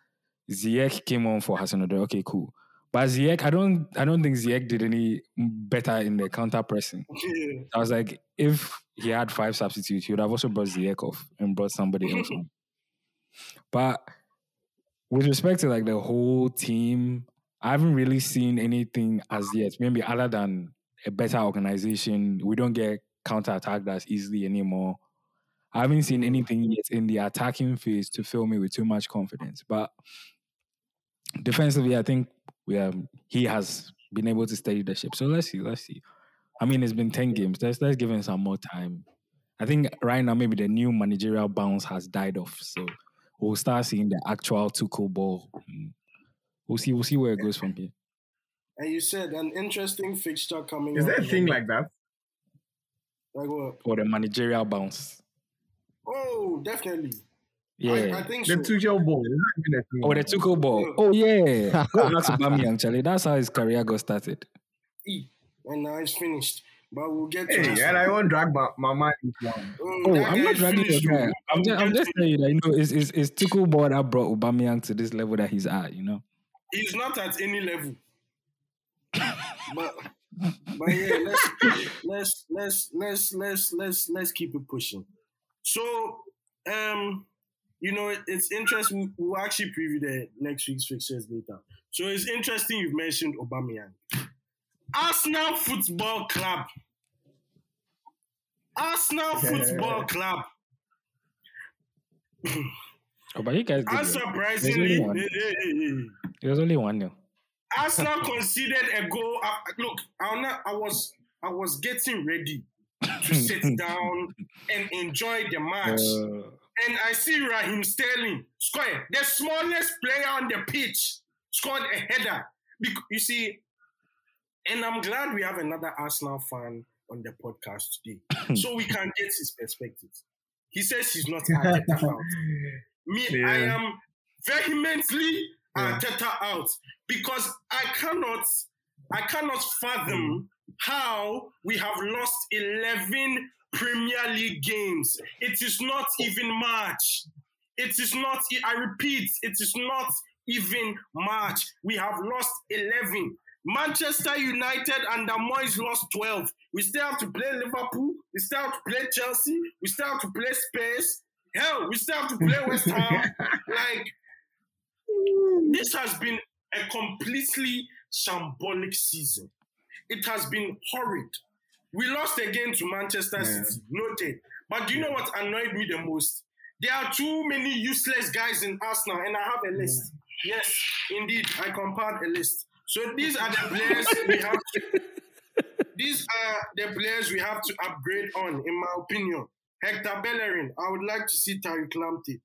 Ziyech came on for Hassan. Okay, cool. But Ziyech, I don't, I don't think Ziyech did any better in the counter pressing. [LAUGHS] yeah. I was like, if he had five substitutes, he would have also brought Ziyech off and brought somebody else [LAUGHS] on. But with respect to like the whole team, I haven't really seen anything as yet. Maybe other than a better organization, we don't get counter attacked as easily anymore. I haven't seen mm. anything yet in the attacking phase to fill me with too much confidence. But defensively, I think we have he has been able to steady the ship. So let's see, let's see. I mean, it's been ten games. Let's let's give him some more time. I think right now maybe the new managerial bounce has died off, so we'll start seeing the actual Tuchel ball. Hmm. We'll see. We'll see where it goes from here. And you said an interesting fixture coming. Is up. there a thing like that? like what? Or the managerial bounce. Oh, definitely. Yeah. I, I think The so. Tuchel ball. Is that even a thing? Oh, the Tuchel ball. Oh yeah. [LAUGHS] Go back to Bamian, Charlie. That's how his career got started. E, and now it's finished. But we'll get to Hey, this. and I won't drag my, my mind into one. Mm, Oh, I'm not dragging finished, your guy. oh. I'm just, I'm just get to- telling you that you know it's it's, it's Tuchel ball that brought Aubameyang to this level that he's at. You know. He's not at any level. [LAUGHS] but but yeah, let's let's let's let's let's let's let's keep it pushing. So um you know, it's interesting. We'll actually preview the next week's fixtures later. So it's interesting you've mentioned Aubameyang. Arsenal Football Club. Arsenal Football Club. [LAUGHS] Oh, but you guys did well. Unsurprisingly. It was only one nil. Arsenal conceded a goal. Uh, look, I, not, I was I was getting ready to [LAUGHS] sit down and enjoy the match. Uh, and I see Raheem Sterling score the smallest player on the pitch scored a header. You see, and I'm glad we have another Arsenal fan on the podcast today, [LAUGHS] so we can get his perspective. He says he's not Arteta [LAUGHS] Me, I am vehemently Yeah. Arteta out because I cannot, I cannot fathom mm. how we have lost 11 Premier League games. It is not even March. It is not, I repeat, it is not even March. We have lost 11. Manchester United under Moyes lost 12. We still have to play Liverpool. We still have to play Chelsea. We still have to play Spurs. Hell, we still have to play West Ham. [LAUGHS] like, this has been a completely shambolic season. It has been horrid. We lost again to Manchester Yeah. City, noted. But do you know what annoyed me the most? There are too many useless guys in Arsenal, and I have a list. Yes, indeed, I compiled a list. So these are the [LAUGHS] players we have to. These are the players we have to upgrade on, in my opinion. Hector Bellerin, I would like to see Tariq Lamptey.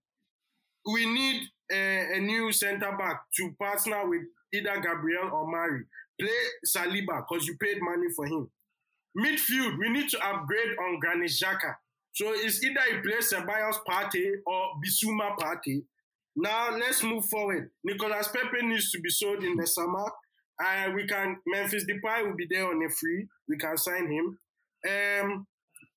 We need a, a new centre back to partner with either Gabriel or Mari. Play Saliba because you paid money for him. Midfield, we need to upgrade on Granit Xhaka. So it's either you play Ceballos Partey or Bissouma Partey. Now let's move forward. Nicolas Pepe needs to be sold in the summer. Uh, we can Memphis Depay will be there on a free. We can sign him. Um,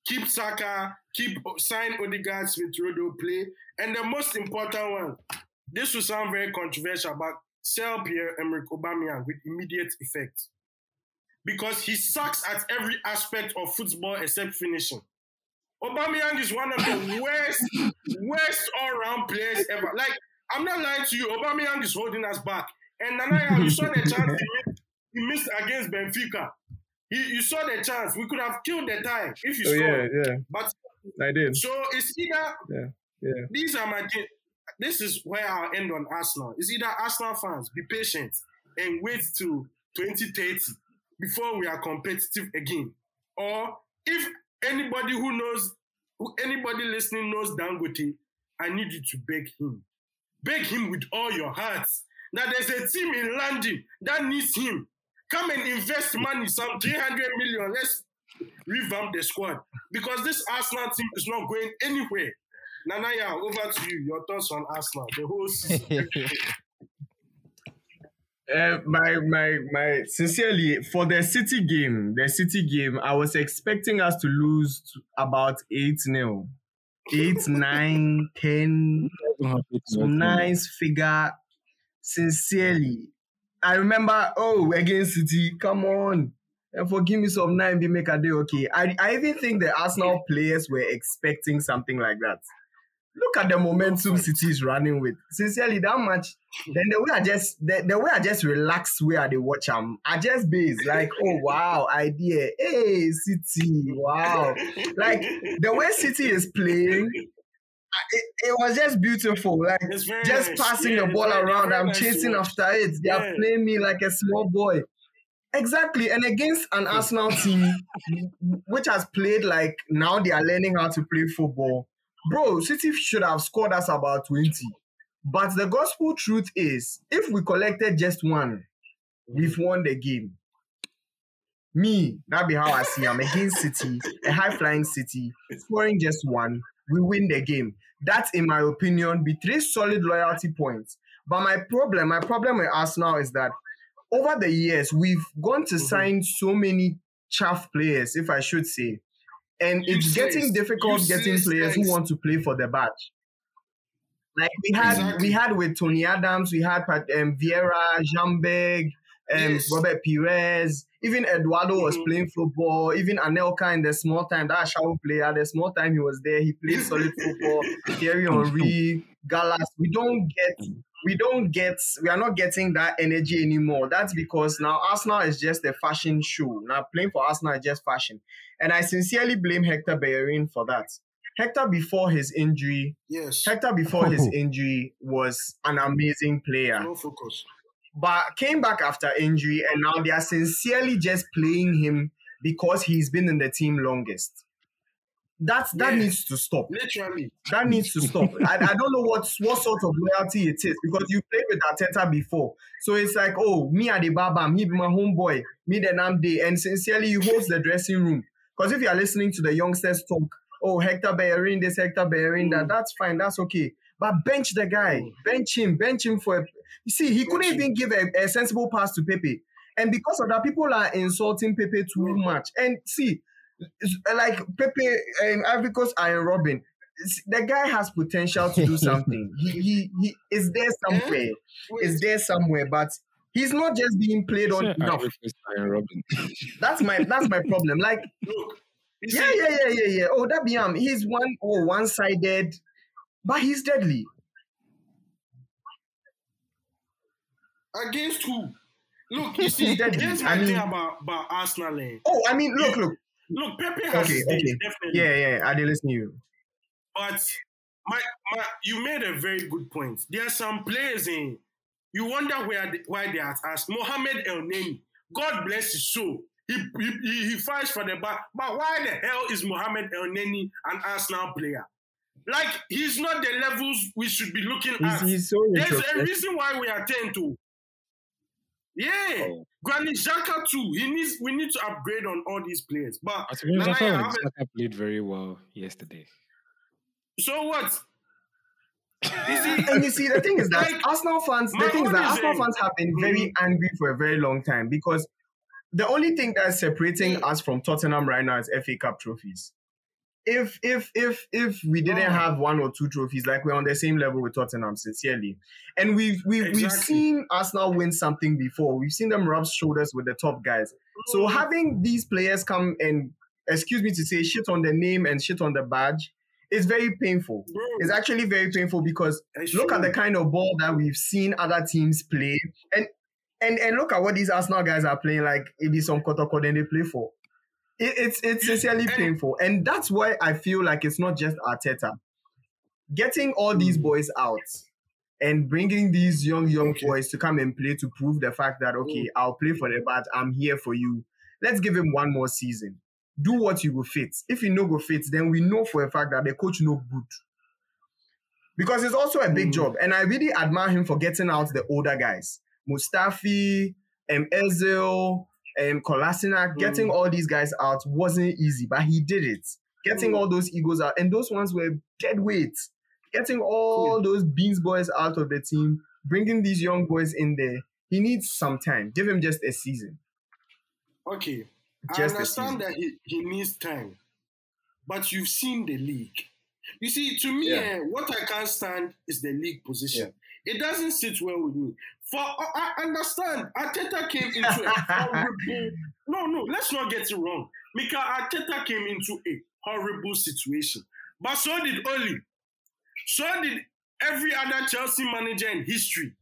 keep Saka, keep sign Odegaard with Rodo play, and the most important one. This will sound very controversial, but sell Pierre Emerick Aubameyang with immediate effect because he sucks at every aspect of football except finishing. Aubameyang is one of the [COUGHS] worst, worst all-round players ever. Like I'm not lying to you, Aubameyang is holding us back. And Nanaya, you saw the chance he missed, he missed against Benfica. He, you saw the chance. We could have killed the time if you Oh scored. yeah, yeah, But I did. so it's either Yeah, yeah. these are my this is where I'll end on Arsenal. It's either Arsenal fans be patient and wait till 2030 before we are competitive again. Or if anybody who knows who anybody listening knows Dangote, I need you to beg him. Beg him with all your hearts. That there's a team in London that needs him. Come and invest money, some 300 million. Let's revamp the squad. Because this Arsenal team is not going anywhere. Nanaya, over to you. Your thoughts on Arsenal, the whole season. [LAUGHS] Uh, my my my sincerely for the city game the city game i was expecting us to lose to about 8 nil 8 9 10 [LAUGHS] some nice figure sincerely i remember oh against city. Come on. And forgive me some nine be make a day okay. I, I even think the arsenal players were expecting something like that. Look at the momentum city is running with. Sincerely that much then the way I just the, the way I just relax where they watch them, I just base like, oh [LAUGHS] wow, idea. Hey, City, wow. Like the way City is playing, it, it was just beautiful. Like very just passing Yeah, the ball very- around, very I'm nice chasing after it. They are playing me like a small boy. Exactly. And against an [LAUGHS] Arsenal team which has played like now they are learning how to play football. Bro, City should have scored us about 20. But the gospel truth is, if we collected just one, we've won the game. Me, that be how I see. I'm against City, a high flying City, scoring just one, we win the game. That, in my opinion, be three solid loyalty points. But my problem, my problem with Arsenal is that over the years we've gone to Mhm. sign so many chaff players, if I should say, and it's Useless. getting difficult getting players who want to play for the badge. Like we had, Exactly. we had with Tony Adams, we had Pat- um, Vieira, Ljungberg, um, Yes. Robert Pires, even Eduardo was Mhm. playing football. Even Anelka in the small time, that shower player, the small time he was there, he played solid football. [LAUGHS] Thierry Henry, Gallas, we don't get we don't get we are not getting that energy anymore. That's because now Arsenal is just a fashion show. Now playing for Arsenal is just fashion. And I sincerely blame Hector Bellerin for that. Hector before his injury, Yes. Hector before his [LAUGHS] injury was an amazing player. No focus. But came back after injury and now they are sincerely just playing him because he's been in the team longest. That's that Yeah. needs to stop. Literally. That needs to stop. I, I don't know what what sort of loyalty it is because you played with Arteta before. So it's like, oh, me and the Babam, he be my homeboy, me the Namde, and sincerely you host the dressing room. Because if you are listening to the youngsters talk, oh, Hector Bellerin, this Hector Bellerin, that Mm. that's fine, that's okay. But bench the guy, Mm. bench him, bench him for. A, you see, he couldn't even give a, a sensible pass to Pepe, and because of that, people are insulting Pepe too Mm. much. And see, like Pepe and Ivory Coast Arjen Robben, the guy has potential to do [LAUGHS] something. he, he he is there somewhere. Is there somewhere, but he's not just being played on Sure, I enough. Robben. [LAUGHS] That's my that's my problem. Like Look. yeah yeah yeah yeah yeah. Oh that be him. He's one oh one sided, but he's deadly. Against who? Look, you see, He's deadly. here's I my thing about, about Arsenal. Eh. Oh I mean look look Look, Pepe has Okay, okay. definitely. yeah yeah I did listen to you. But my, my, you made a very good point. There are some players in. You wonder where they, why they are Arsenal. Mohamed Elneny, God bless his soul. He, he, he, he fights for the back. But why the hell is Mohamed Elneny an Arsenal player? Like, he's not the levels we should be looking He's, at. he's so There's a reason why we are 10 to. Yeah. Oh. Granit Xhaka too. He needs, we need to upgrade on all these players. But But to be honest, I Nana, felt I like haven't- played very well yesterday. so what? [LAUGHS] You see, and you see, the thing is that Like, Arsenal fans, the thing is own that is, Arsenal um, fans have been very angry for a very long time because the only thing that's separating Mm. us from Tottenham right now is FA Cup trophies. If if if if we didn't have one or two trophies, like we're on the same level with Tottenham, sincerely, and we've we've we've seen Arsenal win something before. We've seen them rub shoulders with the top guys. So mm. having these players come and excuse me to say shit on the name and shit on the badge is very painful. Bro, It's actually very painful because it's look at the kind of ball that we've seen other teams play, and and and look at what these Arsenal guys are playing. Like it is some Kotoko they play for. It, it's it's sincerely painful, and that's why I feel like it's not just Arteta getting all these boys out and bringing these young young Okay. boys to come and play to prove the fact that okay, I'll play for the bat. I'm here for you. Let's give him one more season. Do what you go fit. If you no go fit, then we know for a fact that the coach no good because it's also a big Mm. job. And I really admire him for getting out the older guys, Mustafi, um, Özil, um, Kolasinac. Getting Mm. all these guys out wasn't easy, but he did it. Getting Mm. all those egos out, and those ones were dead weight. Getting all those beans boys out of the team, bringing these young boys in there. He needs some time. Give him just a season. Okay. I Just a understand that he, he needs time. But you've seen the league. You see, to me, Yeah. eh, what I can't stand is the league position. It doesn't sit well with me. For I I understand, Arteta came into a [LAUGHS] horrible. No, no, let's not get it wrong. Mikel Arteta came into a horrible situation, but so did Ole. So did every other Chelsea manager in history.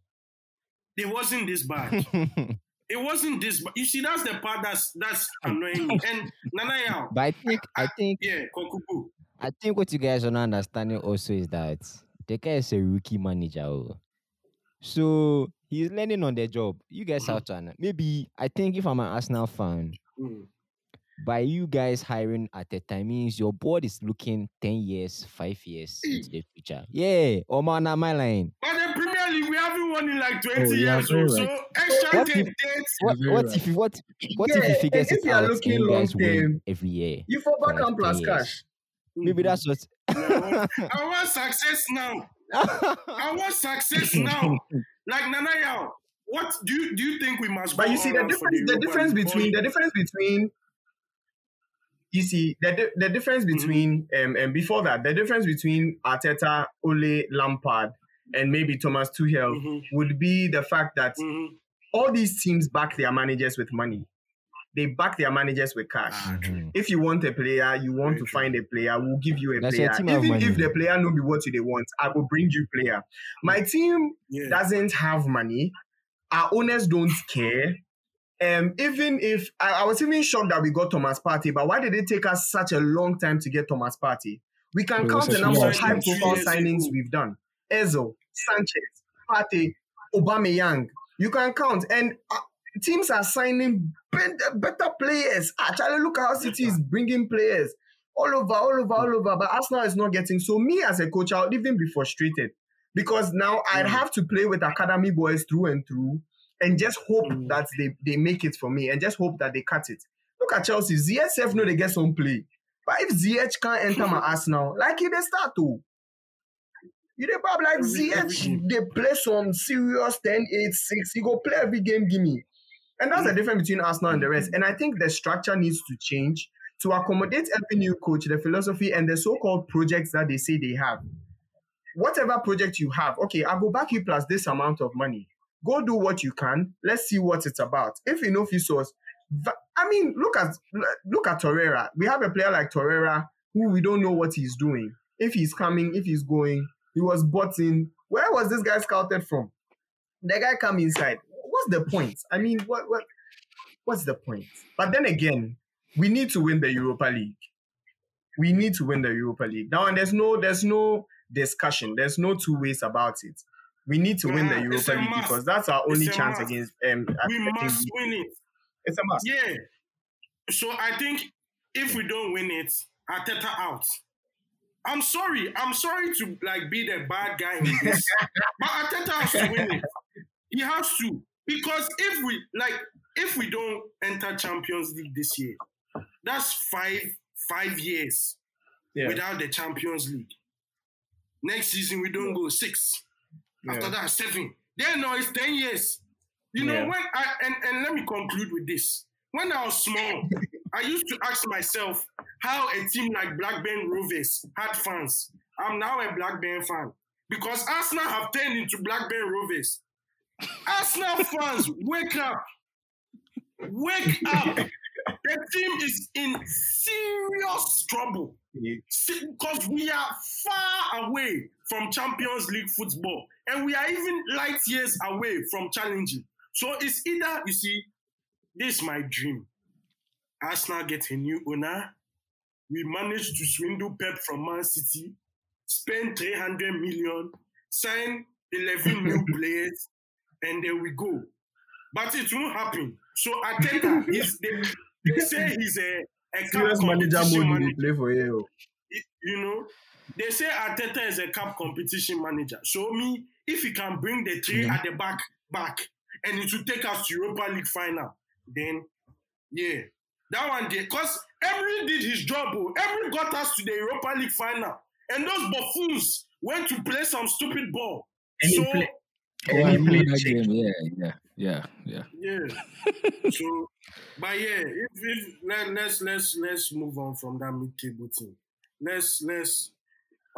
It wasn't this bad. [LAUGHS] It wasn't this. bad. you see, that's the part that's that's annoying me. And Nanaya, but I think I ah, think yeah, Kokuku. I think what you guys are not understanding also is that guy is a rookie manager. Oh. So he's learning on the job. You guys have to maybe I think if I'm an Arsenal fan, Mm. by you guys hiring Arteta means your board is looking 10 years, 5 years into the future. Yeah, or man, my line. But the Premier League, we haven't won in like 20 Oh, years. very oh, so extra What ten if- dates. What, what if you what what if Yeah, he figures and if it you are out looking and you guys long win term, every year? You for for back like and plus 10 years. cash. Maybe Mhm. that's what I want success now. I want success now. [LAUGHS] Like Nanaya, what do you do you think we must But you see the difference. The Europa difference between the difference between. You see the the difference Mm-hmm. between um and before that the difference between Arteta, Ole, Lampard, and maybe Thomas Tuchel Mhm, would be the fact that mhm. all these teams back their managers with money. They back their managers with cash. Ah, true. Mhm. If you want a player, you want Very to true. find a player, we'll give you a That's player. team Even if money. the player no be what you they want, I will bring you player. My team Yeah. doesn't have money. Our owners don't care. Um, even if I, I was even shocked that we got Thomas Partey, but why did it take us such a long time to get Thomas Partey? We can It count the number of high profile signings ago. we've done. Ezo, Sanchez, Partey, Aubameyang. You can count, and uh, teams are signing better, players. Actually, look how City is bringing players all over, all over, all over. But Arsenal is not getting. So me as a coach, I would even be frustrated because now I'd Mm. have to play with academy boys through and through, and just hope Mm. that they, they make it for me, and just hope that they cut it. Look at Chelsea. ZSF know they get some play, but if ZH can't enter my [LAUGHS] Arsenal, like he they start to. You dey pop like ZH, they play some serious 10 8 6. He go play every game, gimme. And that's the Mm. difference between Arsenal and the rest. And I think the structure needs to change to accommodate every new coach, the philosophy, and the so called projects that they say they have. Whatever project you have, okay, I'll go back you plus this amount of money. Go do what you can. Let's see what it's about. If you know source, I mean, look at look at Torreira. We have a player like Torreira who we don't know what he's doing. If he's coming, if he's going, he was bought in. Where was this guy scouted from? The guy come inside. What's the point? I mean, what what what's the point? But then again, we need to win the Europa League. We need to win the Europa League. Now, and there's no there's no discussion. There's no two ways about it. We need to win the Europa League must. because that's our only chance against um we must win it. It's a must. Yeah. So I think if we don't win it, Arteta out. I'm sorry. I'm sorry to like be the bad guy in this, [LAUGHS] but Arteta has to win it. He has to because if we like, if we don't enter Champions League this year, that's five five years Yeah. without the Champions League. Next season we don't go six. After that, seven. Then no, it's ten years. You know when I and, and let me conclude with this. When I was small, I used to ask myself how a team like Blackburn Rovers had fans. I'm now a Blackburn fan because Arsenal have turned into Blackburn Rovers. Arsenal fans, wake up! Wake up! The team is in serious trouble because we are far away from Champions League football and we are even light years away from challenging. So it's either, you see, this is my dream. Arsenal get a new owner. We manage to swindle Pep from Man City, spend 300 million, sign 11 new [LAUGHS] players, and there we go. But it won't happen. So Arteta, is they, they say he's a, a Serious manager mode manager play for you. you know, they say Arteta is a cup competition manager. So me, if he can bring the three mm-hmm. at the back back and it will take us to Europa League final, then yeah, that one day. Cause Emery did his job. Oh. Emery got us to the Europa League final, and those buffoons went to play some stupid ball. And he so play- Oh, And I he remember played that game. Yeah, yeah, yeah, yeah. yeah. [LAUGHS] so, but yeah, if, if let, let's let's let's move on from that mid-table team. Let's let's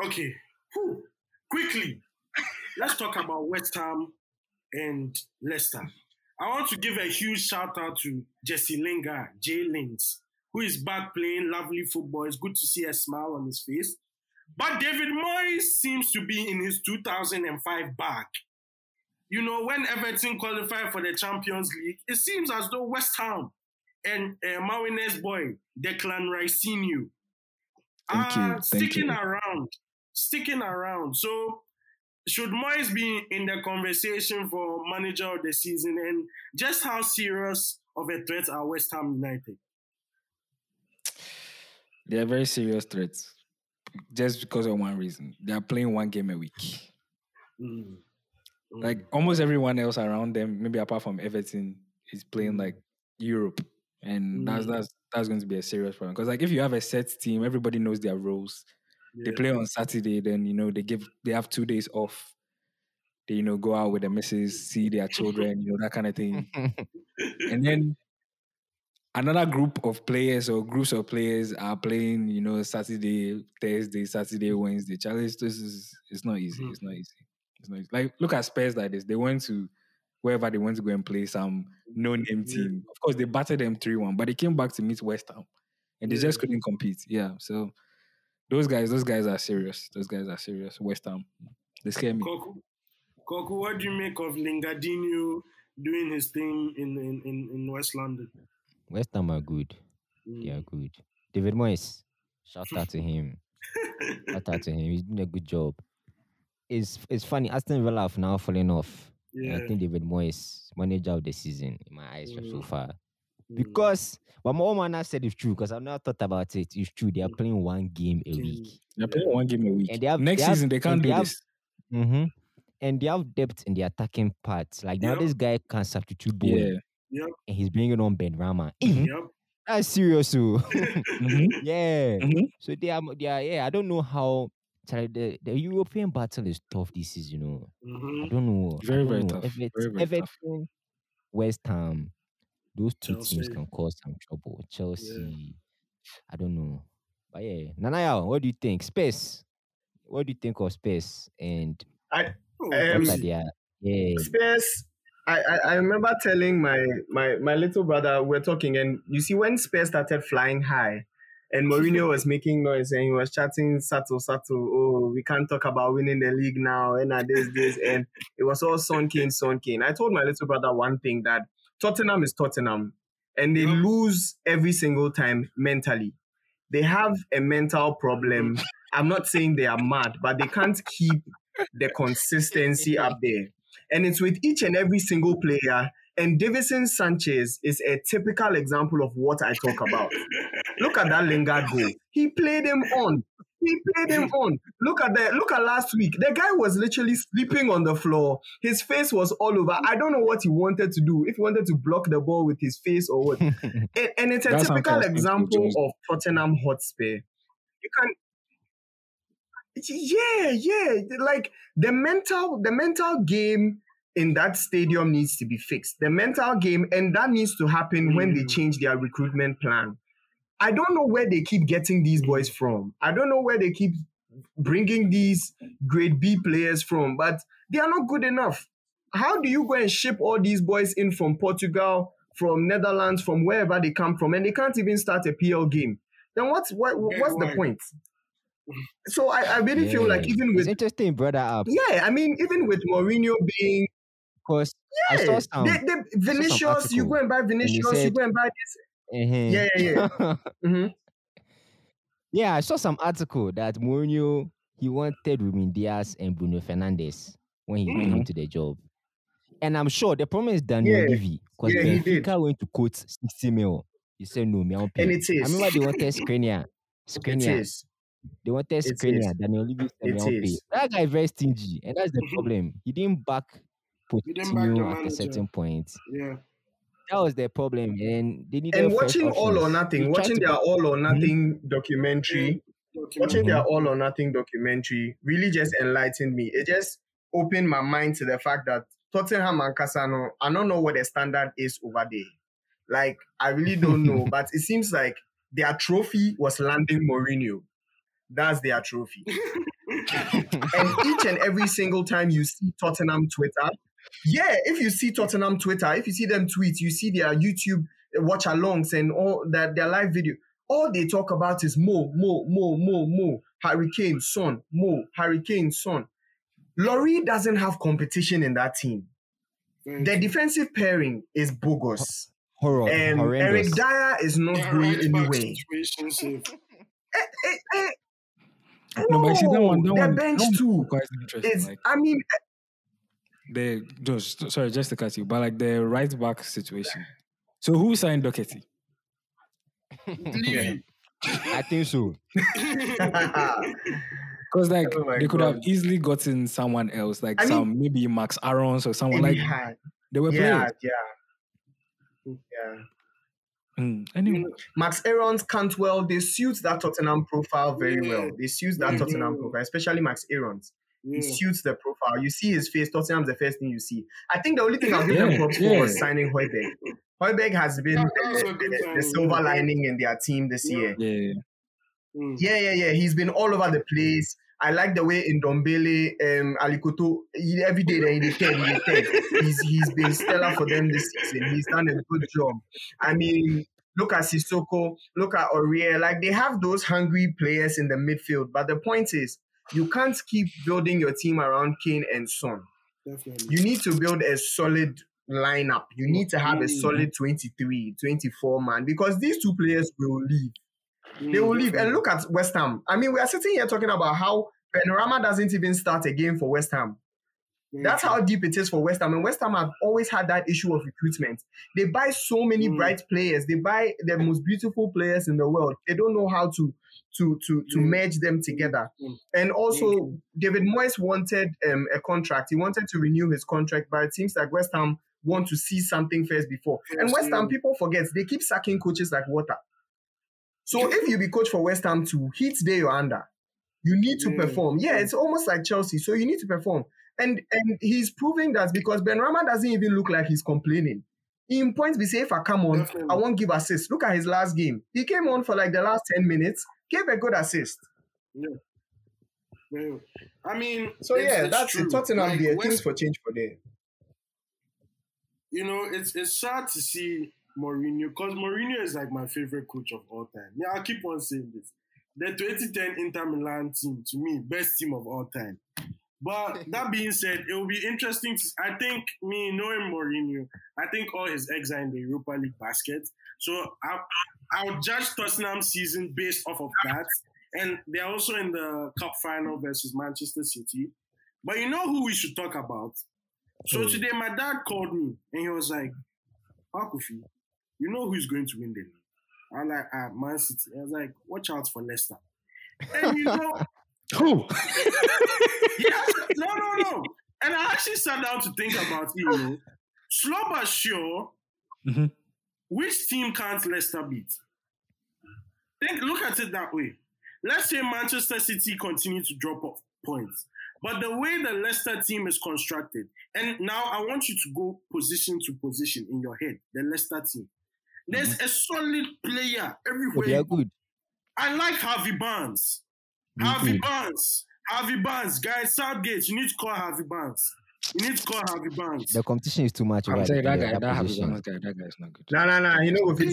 okay. Whew. Quickly, let's talk about West Ham and Leicester. I want to give a huge shout out to Jesse Lingard, Jay Lings, who is back playing lovely football. It's good to see a smile on his face. But David Moyes seems to be in his 2005 back. You know, when Everton qualified for the Champions League, it seems as though West Ham and uh, Mawines boy, Declan Thank you, are sticking you. around. Sticking around. So, should Moyes be in the conversation for manager of the season? And just how serious of a threat are West Ham United? They are very serious threats. Just because of one reason. They are playing one game a week. Mm. Mm. Like almost everyone else around them, maybe apart from Everton, is playing like Europe. And that's Mm. that's that's going to be a serious problem. Because like if you have a set team, everybody knows their roles. They play on Saturday, then you know they give they have two days off. They you know go out with the missus, see their children, you know that kind of thing. and then another group of players or groups of players are playing, you know, Saturday, Thursday, Saturday, Wednesday. Challenge this is it's not easy. Mhm. It's not easy. It's not easy. Like look at Spurs like this. They went to wherever they went to go and play some no-name Yeah. team. Of course, they battered them three-one, but they came back to meet West Ham, and they just couldn't compete. Yeah, so those guys, those guys are serious. Those guys are serious. West Ham, they scare me. Koku, Koku, what do you make of Lingardino doing his thing in in, in, in West London? West Ham are good. Mm. They are good. David Moyes, shout out [LAUGHS] to him. Shout out to him. He's doing a good job. It's it's funny. Aston Villa have now fallen off. And Yeah. I think David Moyes, manager of the season, in my eyes so Mm. far. Mm. Because what my old man has said is true, because I've not thought about it. It's true. They are playing one game a Game. week. They're playing one game a week. And they have- Next they have- season, they can't do they have- this. Mm-hmm. And they have depth in the attacking parts. Like now, this guy can substitute ball, Yeah. Yep. and he's bringing on Benrahma. Mhm. Yep. That's serious, too. Mhm. [LAUGHS] [LAUGHS] yeah. Mhm. So they are, they are, yeah. I don't know how. The, the European battle is tough this season, you know. I Mhm. don't know. Very, don't very know. tough. Everton, Very, very tough. West Ham, those two teams can cause some trouble. Chelsea, I don't know. But yeah, Nanaya, what do you think? Space. What do you think of space? And I Um, yeah? Spurs. I, I, I remember telling my, my my little brother we're talking, and you see when Spurs started flying high, and [LAUGHS] Mourinho was making noise and he was chatting Sato Sato. Oh, we can't talk about winning the league now, and uh, this this, and it was all Son Kane, Son Kane. I told my little brother one thing that Tottenham is Tottenham, and they Yeah. lose every single time mentally. They have a mental problem. I'm not saying they are mad, but they can't keep the consistency up there. And it's with each and every single player. And Davinson Sanchez is a typical example of what I talk about. [LAUGHS] Look at that Lingard goal. He played him on. He played him on. Look at that. Look at last week. The guy was literally sleeping on the floor. His face was all over. I don't know what he wanted to do. If he wanted to block the ball with his face or what. [LAUGHS] and, and it's a That's typical example Jones. of Tottenham Hotspur. You can yeah, yeah. Like the mental, the mental game in that stadium needs to be fixed. The mental game, and that needs to happen when they Mm. change their recruitment plan. I don't know where they keep getting these boys from. I don't know where they keep bringing these grade B players from, but they are not good enough. How do you go and ship all these boys in from Portugal, from Netherlands, from wherever they come from, and they can't even start a PL game? Then what's what, Yeah, what's the point? So I, I really feel like Yeah. even it's with interesting, brother. Up yeah, I mean even with Mourinho being because I saw yeah, some. they, they, Vinicius, you go and buy Vinicius, you said- go and buy this. Mhm. Yeah, yeah, [LAUGHS] hmm Yeah, I saw some article that Mourinho he wanted Ruben Dias and Bruno Fernandes when he came Mhm. to the job. And I'm sure the problem is Daniel Yeah. Levy because Yeah. Benfica went to quote 60 mil. He said no, me I won't pay. And it I is. remember they wanted [LAUGHS] Skriniar. It Skriniar. is. They wanted It Skriniar. Daniel Levy said me I won't pay. That guy is very stingy, and that's the Mhm. problem. He didn't back He didn't back the Pochettino at a certain point. Yeah. That was their problem, and they needed And fresh watching All or. Nothing, He watching their All or Nothing documentary, Document- watching their Mhm. All or Nothing documentary really just enlightened me. It just opened my mind to the fact that Tottenham and Casano, I don't know what the standard is over there. Like, I really don't know, [LAUGHS] but it seems like their trophy was landing Mourinho. That's their trophy. [LAUGHS] and each and every single time you see Tottenham Twitter, yeah, if you see Tottenham Twitter, if you see them tweet, you see their YouTube watch alongs and all that their live video, all they talk about is Mo, Mo, Mo, Mo, Mo, Hurricane, Son, Mo, Hurricane, Son. Lloris doesn't have competition in that team. Very The true. defensive pairing is bogus. Horror, And horrendous. Eric Dier is not Their going right back anywhere. Eh, eh, eh. No, but you see that one, that Bro, one, the bench that one too. quite interesting. Is Like I mean, the just sorry, just to cut you, but like the right back situation. So who signed Doherty? Levy. I think so. [LAUGHS] Because like Oh they could have easily gotten someone else, like I mean- some maybe Max Aarons or someone like yeah, they were yeah, players. yeah, yeah. Mm, anyway, Max Aarons Cantwell, they suit that Tottenham profile very well. They suit that Yeah. Tottenham profile, especially Max Aarons. Yeah. Suits the profile. You see his face, Tottenham's the first thing you see. I think the only thing I'll give them props for was signing Højbjerg. Højbjerg has been That- that was the, the- the silver lining in their team this year. yeah, Mm. Yeah, yeah, yeah. He's been all over the place. I like the way in Dombele, um, Alikoto, he, every day they're in the third, in the third. He's, he's been stellar for them this season. He's done a good job. I mean, look at Sissoko, look at Aurier. Like they have those hungry players in the midfield. But the point is, you can't keep building your team around Kane and Son. Definitely. You need to build a solid lineup. You need to have a Mm. solid 23, 24 man because these two players will leave. Mm, They will leave. And look at West Ham. I mean, we are sitting here talking about how Panorama doesn't even start a game for West Ham. That's how deep it is for West Ham. And West Ham have always had that issue of recruitment. They buy so many Mm. bright players. They buy the most beautiful players in the world. They don't know how to to to to Mm. merge them together. Mm. And also, David Moyes wanted um, a contract. He wanted to renew his contract, but it seems like West Ham want to see something first before. and West Ham people forget they keep sacking coaches like water. So if you be coach for West Ham to hit day you're under, you need to Yeah. perform. Yeah, it's almost like Chelsea. So you need to perform. And and he's proving that because Benrahma doesn't even look like he's complaining. In points, we say if I come on, Definitely. I won't give assist. Look at his last game. He came on for like the last 10 minutes, gave a good assist. Very- I mean, So it's- yeah, it's that's true. it. Tottenham Like, there. Things for change for there. you know, it's it's sad to see Mourinho because Mourinho is like my favorite coach of all time. Yeah, I keep on saying this. The 2010 Inter Milan team, to me, best team of all time. But [LAUGHS] that being said, it will be interesting. To, I think me knowing Mourinho, I think all his eggs are in the Europa League basket. So I, I'll judge Tottenham's season based off of that. And they're also in the cup final versus Manchester City. But you know who we should talk about? So Who? today, my dad called me and he was like, Akufi, you know who's going to win the league? I'm like, ah, Man City. I was like, watch out for Leicester. And you know, [LAUGHS] Who? [LAUGHS] yeah, no, no, no. And I actually sat down to think about it, you know. Slow but sure, Mhm. Which team can't Leicester beat? Think, look at it that way. Let's say Manchester City continue to drop off points. But the way the Leicester team is constructed, and now I want you to go position to position in your head, the Leicester team. There's a solid player everywhere. they are good. I like Harvey Barnes. Harvey. Barnes. Harvey Barnes. Guys, Southgate, you need to call Harvey Barnes. You need to call Harvey Barnes. The competition is too much. I'm over saying that the- guy, that that Harvey position. Barnes guy, that guy's not good. Nah, nah, nah. You know what fit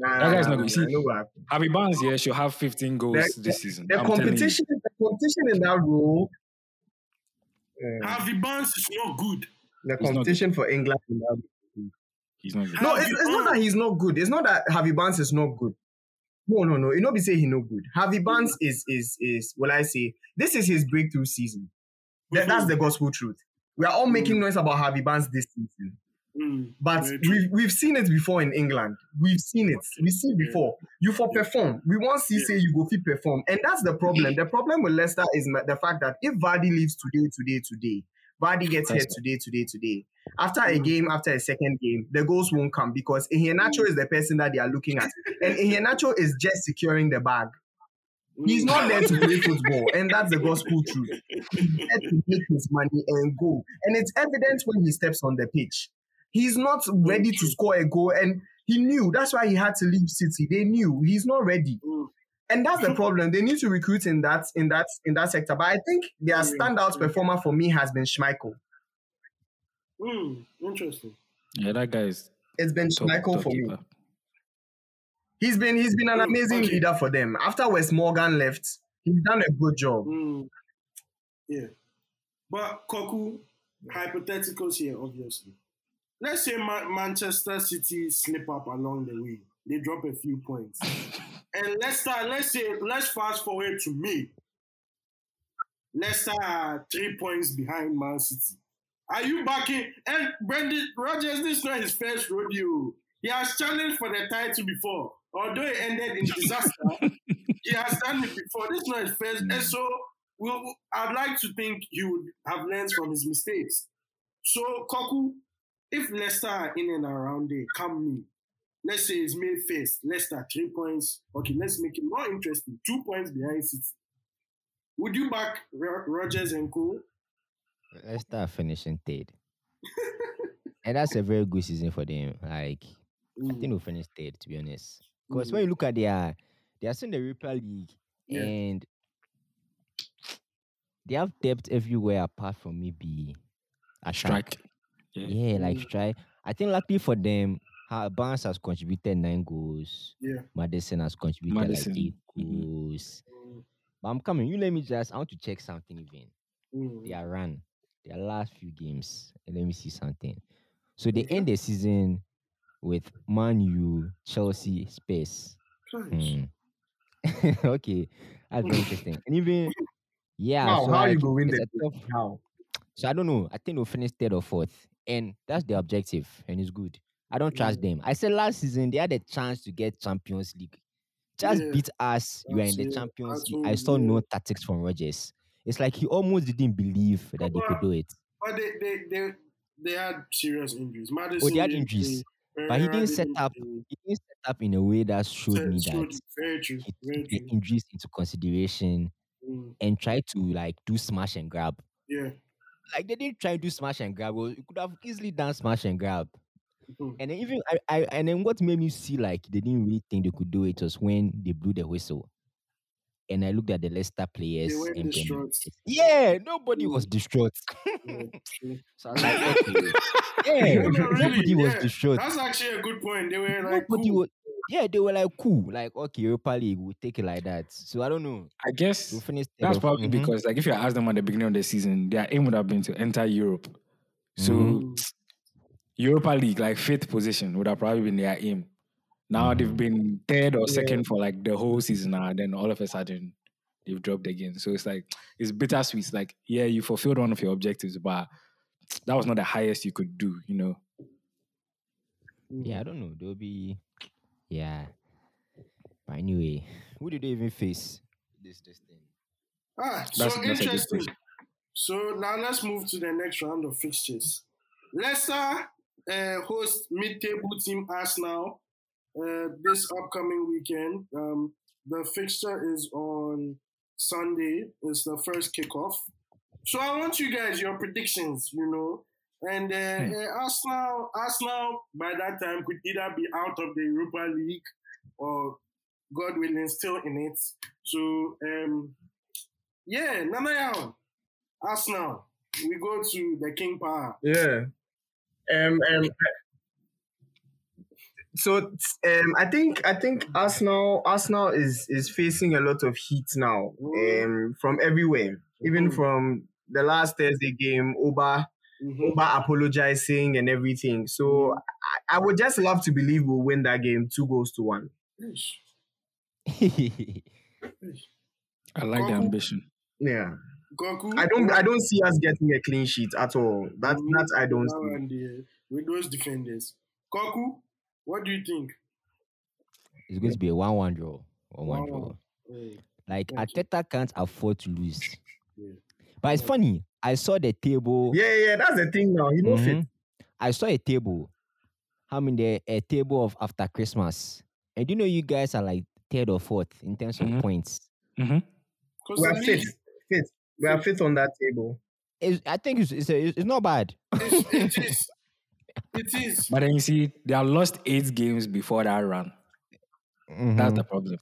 Nah, That guy's nah, not good. nah, See, what happen. Harvey Barnes, yeah, should have 15 goals The- this season. The I'm competition, the competition in that role. uh, Harvey Barnes is not good. the He's not competition for England. He's not good. No, it's, it's not that he's not good. It's not that Harvey Barnes is not good. No, no, no. You know, be say he no good. Harvey Barnes is is is. Well, I say this is his breakthrough season. That, that's mm. the gospel truth. We are all making mm. noise about Harvey Barnes this season, Mm, but we've we've seen it before in England. We've seen it. We've seen it before. You for perform. We want to say you go fit perform, and that's the problem. The problem with Leicester is the fact that if Vardy leaves today, today, today, Vardy gets here today, today, today. After a mm. game, after a second game, the goals won't come because Iheanacho is the person that they are looking at, and Iheanacho is just securing the bag. He's not there to play football, and that's the gospel truth. He's there to make his money and go, and it's evident when he steps on the pitch. He's not ready to score a goal, and he knew that's why he had to leave City. They knew he's not ready, and that's the problem. They need to recruit in that in that in that sector. But I think their Mm. standout performer for me has been Schmeichel. Mm, interesting. Yeah, that guy is It's been top, Schmeichel top for me. He's been he's been an Mm, amazing okay. leader for them. After Wes Morgan left, he's done a good job. Mm, yeah. But Koku, hypotheticals here, obviously. Let's say Ma- Manchester City slip up along the way. They drop a few points. [LAUGHS] and Leicester, let's say, let's fast forward to me. Leicester are three points behind Man City. Are you backing? And Brendan Rodgers, this is not his first rodeo. He has challenged for the title before. Although it ended in disaster, he has done it before. This is not his first. And so we'll, I'd like to think he would have learned from his mistakes. So, Koku, if Leicester are in and around there, come me. Let's say it's May 1st. Leicester, three points. Okay, let's make it more interesting. Two points behind City. Would you back Ro- Rodgers and Co? Start finishing third. [LAUGHS] and that's a very good season for them. Like I Mm, think we'll finish third, to be honest. Because mm, when you look at their, they are still in the Europa League, Yeah. and they have depth everywhere apart from maybe a Strike. Yeah. Yeah, like Mm. strike. I think luckily for them, Barnes has contributed nine goals. Yeah. Maddison has contributed Maddison, like 8 mhm. goals. Mm, But I'm coming. You let me just. I want to check something even. mm. Their run, their last few games. Let me see something. So they end the season with Man U, Chelsea, Space. Hmm. [LAUGHS] okay, that's very interesting. And even yeah, How? so How you go win it's the a tough- How? So I don't know. I think we'll finish third or fourth, and that's the objective, and it's good. I don't trust them. I said last season they had a chance to get Champions League. Just Yeah, beat us. You are in the. Champions League. I saw no tactics from Rodgers. It's like he almost didn't believe that they could do it. But they, they, they, they had serious injuries. Maddison Oh, they had injuries. But he didn't set up. He didn't set up in a way that showed me that very true. he Very took the injuries into consideration Mm, and tried to like do smash and grab. yeah. like they didn't try to do smash and grab. Well, you could have easily done smash and grab. Mhm. And then even I, I and then what made me see like they didn't really think they could do it was when they blew the whistle. And I looked at the Leicester players went and distraught. yeah, nobody Mm. was distraught. yeah. [LAUGHS] So I was like, okay, yeah, [LAUGHS] No, no, really, nobody was distraught. That's actually a good point. They were like, Nobody cool. was. Yeah, they were like cool, like okay, Europa League, we'll take it like that. So I don't know. I guess We'll finish. that's or- probably Mhm. because, like, if you asked them at the beginning of the season, their aim would have been to enter Europe. So Mm, Europa League, like fifth position, would have probably been their aim. Now they've been third or Yeah. second for like the whole season now, and then all of a sudden they've dropped again. So it's like [TSK] it's bittersweet. It's like, yeah, you fulfilled one of your objectives, but [TSK] that was not the highest you could do, you know. mm. Yeah, I don't know. There'll be, [TSK] yeah. But anyway, [SIGHS] who did they even face this this thing? Ah, That's- so that's interesting. So now let's move to the next round of fixtures. Leicester uh, host mid-table team Arsenal uh, this upcoming weekend. Um, the fixture is on Sunday. It's the first kickoff. So I want you guys your predictions. You know, and uh, Hmm. uh, Arsenal, Arsenal by that time could either be out of the Europa League or God willing still in it. So um, yeah, Nana Yao. Arsenal, we go to the King Power. Yeah. Um. um so um, I think I think Arsenal Arsenal is is facing a lot of heat now Mm. um, from everywhere, even Mhm. from the last Thursday game. Oba Mhm. Oba apologizing and everything. So I, I would just love to believe we'll win that game two goals to one. [LAUGHS] I like the ambition. Yeah. Goku. I don't I don't see us getting a clean sheet at all. That Mhm. that I don't Now see. with those defenders. Koku, what do you think? It's going to be a one-one draw. One-one draw. One-one. Mm, Like Okay. Arteta can't afford to lose. Yeah. But it's funny. I saw the table. Yeah, yeah, that's the thing now. You know fit. Mhm. I saw a table. I many the a table of after Christmas, and you know, you guys are like third or fourth in terms of Mhm. points. hmm We the are league, fifth. Fifth. We are fifth on that table. It's, I think it's it's, a, it's not bad. it, it is. It is. But then you see, they have lost eight games before that run. That's Mhm. the problem.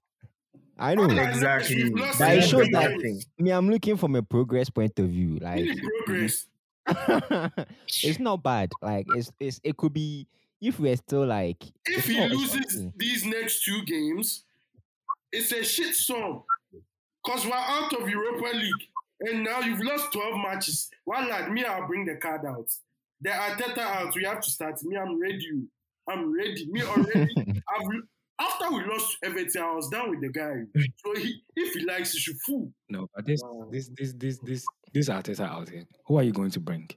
I know. Exactly. we've But it shows that- thing. Me, I'm looking from a progress point of view. Like, progress. [LAUGHS] it's not bad. Like, it's, it's it could be if we're still like If he loses okay. these next two games, it's a shit song. Because we're out of Europa League. And now you've lost 12 matches. One lad, me, I'll bring the card out. The Arteta out. We have to start. Me, I'm ready. I'm ready. Me already. [LAUGHS] I've, after we lost everything, I was done with the guy. So he, if he likes, he should fool. No, but this, Wow. this, this, this, this, this Arteta out here. Who are you going to bring?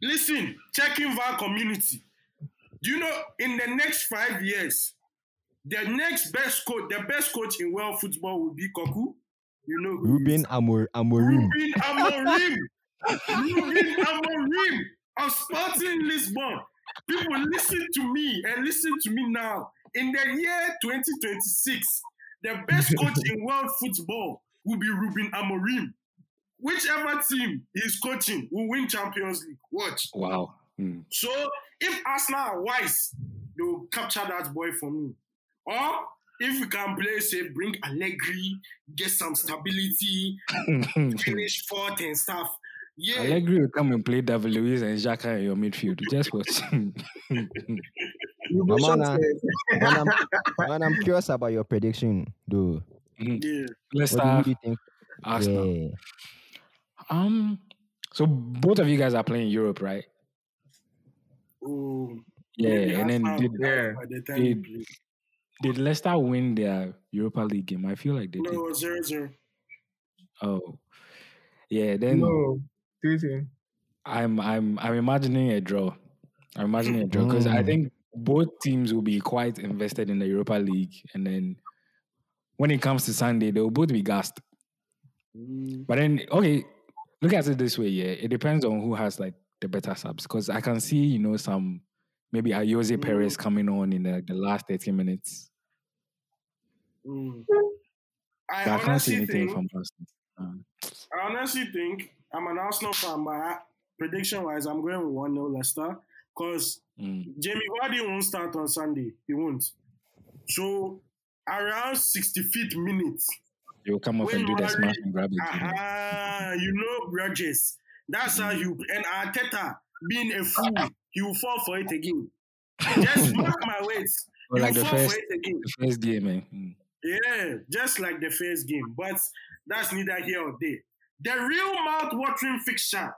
Listen, checking our community. Do you know in the next five years, the next best coach, the best coach in world football will be Koku? You know Ruben. Amor Amorim. Ruben Amorim. Ruben Amorim of Sporting Lisbon. People listen to me and listen to me now. In the year 2026, the best [LAUGHS] coach in world football will be Ruben Amorim. Whichever team he's coaching will win Champions League. Watch. Wow. Hmm. So if Arsenal are wise, they will capture that boy for me. Or if we can play safe, bring Allegri, get some stability, [LAUGHS] finish fourth and stuff. Yeah, Allegri will come and play David Luiz and Xhaka in your midfield. Just watch. [LAUGHS] You go Mama, short nah. first. man, I'm, man, I'm curious about your prediction, though. yeah. Let's What do you think? Arsenal. Yeah. Um, so both of you guys are playing Europe, right? Oh, Yeah, maybe and then did, the did- did Leicester win their Europa League game? I feel like they did. No, zero zero. Oh, yeah. Then No, three three. I'm I'm I'm imagining a draw. I'm imagining a draw because I Mm. think both teams will be quite invested in the Europa League, and then when it comes to Sunday, they will both be gassed. Mm, But then, okay, look at it this way. Yeah, it depends on who has like the better subs. Because I can see, you know, some maybe Ayoze Perez coming on in the, the last 30 minutes. mm. I I can't see anything think. from Arsenal. Um, I honestly think I'm an Arsenal fan, but I- prediction-wise, I'm going with one 0 Leicester because mm. Jamie Vardy won't start on Sunday. He won't. So around 65th minute, You'll come up and do that smash and grab it. you know. aha, you know Rodgers. That's how you and Arteta being a fool, he will fall for it again. Just [LAUGHS] mark my words. Or He like the first, for it again. the first game, man. Mm. Yeah, just like the first game. But that's neither here or there. The real mouth-watering fixture.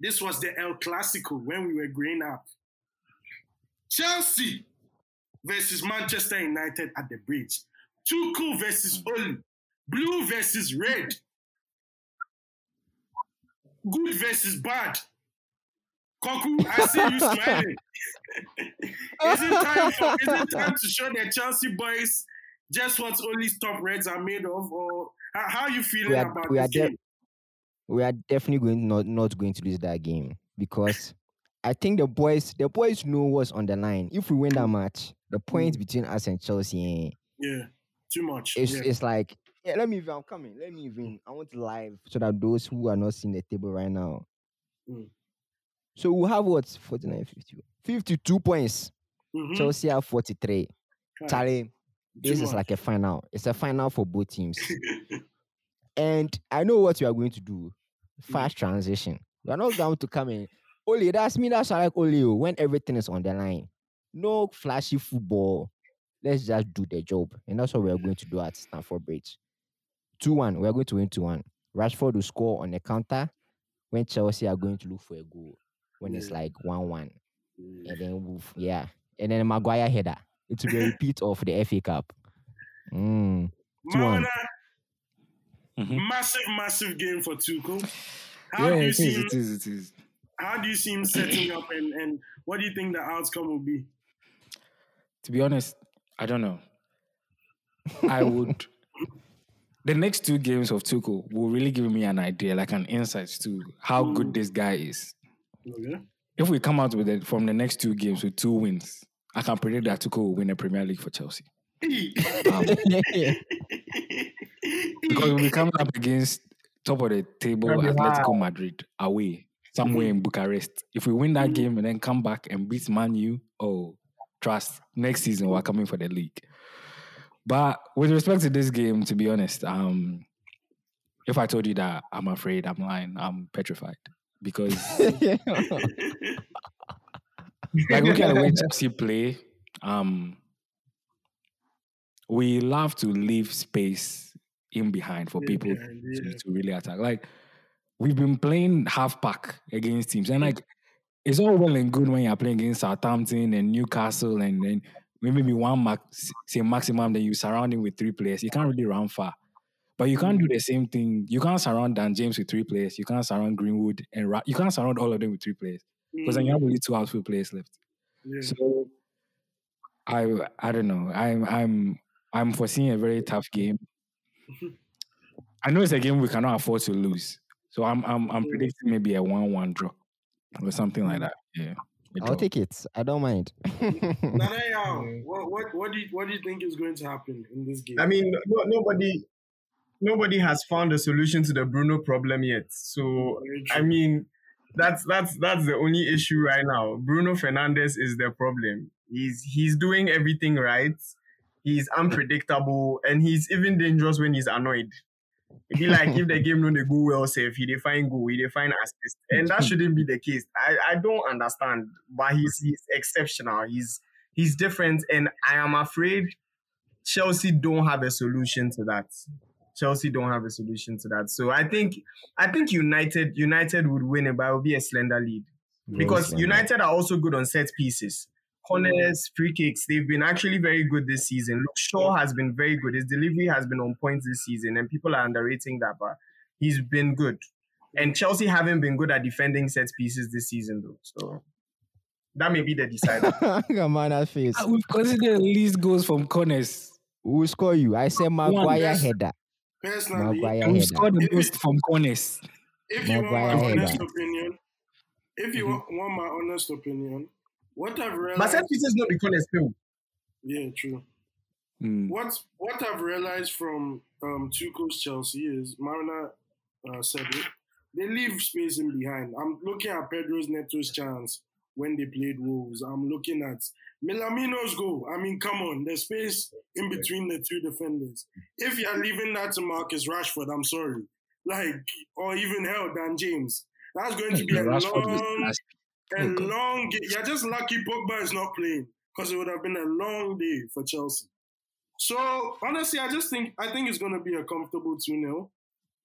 This was the El Clasico when we were growing up. Chelsea versus Manchester United at the bridge. Tuchel versus Ole. Blue versus red. Good versus bad. Koku, I see you smiling. [LAUGHS] is, it time for, is it time to show the Chelsea boys just what only top reds are made of? Or how, are you feeling We are- about we this are de- we are definitely going not not going to lose that game because I think the boys the boys know what's on the line. If we win that match, the points between us and Chelsea, eh, Yeah, too much. it's yeah. it's like yeah. Let me even. I'm coming. Let me even. I want to live so that those who are not seeing the table right now. Mm. So we have what 49, 50, 52 points. Mhm. Chelsea have 43. Right. Charlie, this is like a final. It's a final for both teams. [LAUGHS] And I know what you are going to do. Fast transition. You are not going to come in. Ole, that's me. That's I like Ole. oh, When everything is on the line. No flashy football. Let's just do the job. And that's what we are going to do at Stamford Bridge. 2 1. We are going to win 2 1. Rashford will score on the counter when Chelsea are going to look for a goal. When it's like 1 1. Mm. And then, we'll- yeah. And then Maguire header. It will be a repeat of the FA Cup. Mm. Two one. Mauna, Mhm. massive, massive game for Tuchel. How Yeah, do you it see is, him? it is, it is. How do you see him setting up, and, and what do you think the outcome will be? To be honest, I don't know. I would. [LAUGHS] The next two games of Tuchel will really give me an idea, like an insight to how good this guy is. Okay. If we come out with it from the next two games with two wins, I can predict that Tuchel will win the Premier League for Chelsea. Um, [LAUGHS] because we come up against top of the table Atletico Madrid away somewhere in Bucharest. If we win that game and then come back and beat Man U, oh, trust next season we're coming for the league. But with respect to this game, to be honest, um, if I told you that I'm afraid, I'm lying. I'm petrified because [LAUGHS] like looking at the way [LAUGHS] Chelsea play, um, we love to leave space in behind for Yeah, people behind, to, yeah. to really attack. Like we've been playing half pack against teams, and like it's all well and good when you're playing against Southampton and Newcastle, and then maybe one max, say maximum, then you surround him with three players. You can't really run far. But you can't do the same thing. You can't surround Dan James with three players. You can't surround Greenwood and Ra- you can't surround all of them with three players because then you mm. have only two outfield players left. Yeah. So I I don't know. I'm I'm I'm foreseeing a very tough game. [LAUGHS] I know it's a game we cannot afford to lose. So I'm I'm I'm predicting maybe a one-one draw or something like mm. that. Yeah. I'll take it. I don't mind. Nana, [LAUGHS] Yao, Yeah. what, what, what, do you, what do you think is going to happen in this game? I mean, no, nobody, nobody has found a solution to the Bruno problem yet. So I mean, that's that's that's the only issue right now. Bruno Fernandes is the problem. He's he's doing everything right, He's unpredictable and he's even dangerous when he's annoyed. It'd be like if the [LAUGHS] game no they go well, if he define go, he define assist. And that shouldn't be the case. I, I don't understand. But he's he's exceptional. He's he's different. And I am afraid Chelsea don't have a solution to that. Chelsea don't have a solution to that. So I think I think United United would win it, but it will be a slender lead. Because United are also good on set pieces. Corners, free kicks, they've been actually very good this season. Look, Shaw has been very good. His delivery has been on point this season, and people are underrating that, but he's been good. And Chelsea haven't been good at defending set pieces this season, though. So that may be the decider. Come on, that face. Ah, We've considered least goals from corners. Who will score you? I said Maguire yes. header. Personally, Maguire And we've scored the most from corners. if you want my header. honest opinion, if you want, want my honest opinion, what I've realized, but set pieces not be corners too. yeah, true. Mm. What what I've realized from um, Tuchel's Chelsea is Marina uh, said it. They leave space in behind. I'm looking at Pedro's Neto's chance when they played Wolves. I'm looking at Milamino's goal. I mean, come on, there's space in between the two defenders. If you're leaving that to Marcus Rashford, I'm sorry. Like, or even hell, Dan James. That's going to be a Rashford long, a long. You're just lucky Pogba is not playing because it would have been a long day for Chelsea. So honestly, I just think I think it's going to be a comfortable two 0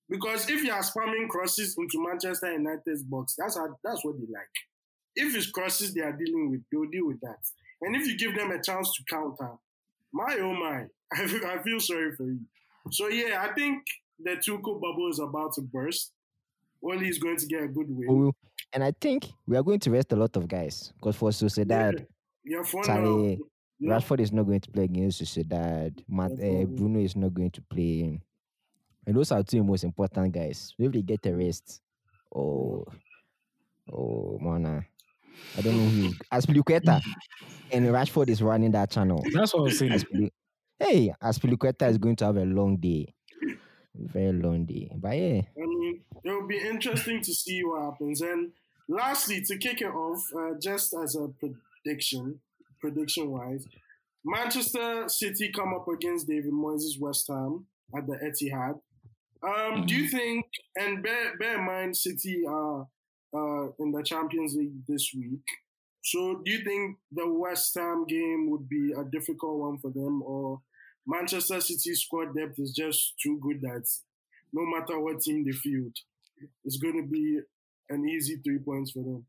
because if you are spamming crosses into Manchester United's box, that's how, that's what they like. If it's crosses they are dealing with, they'll deal with that. And if you give them a chance to counter, my oh my, [LAUGHS] I feel, I feel sorry for you. So yeah, I think the Tuchel bubble is about to burst. Ole is going to get a good win. And I think we are going to rest a lot of guys because for Sociedad, Yeah. Charlie, Yeah. Rashford is not going to play against Sociedad. Matt, uh, Bruno is not going to play. And those are two most important guys. If they get a rest, oh, oh, man, I don't know who. Azpilicueta and Rashford is running that channel. That's what I was saying. Aspili- hey, Azpilicueta is going to have a long day, very long day. But yeah, I mean, it will be interesting to see what happens. And lastly, to kick it off, uh, just as a prediction, prediction wise, Manchester City come up against David Moyes' West Ham at the Etihad. Um, Do you think, and bear, bear in mind, City are uh, in the Champions League this week. So, do you think the West Ham game would be a difficult one for them, or Manchester City's squad depth is just too good that no matter what team they field, it's going to be an easy three points for them.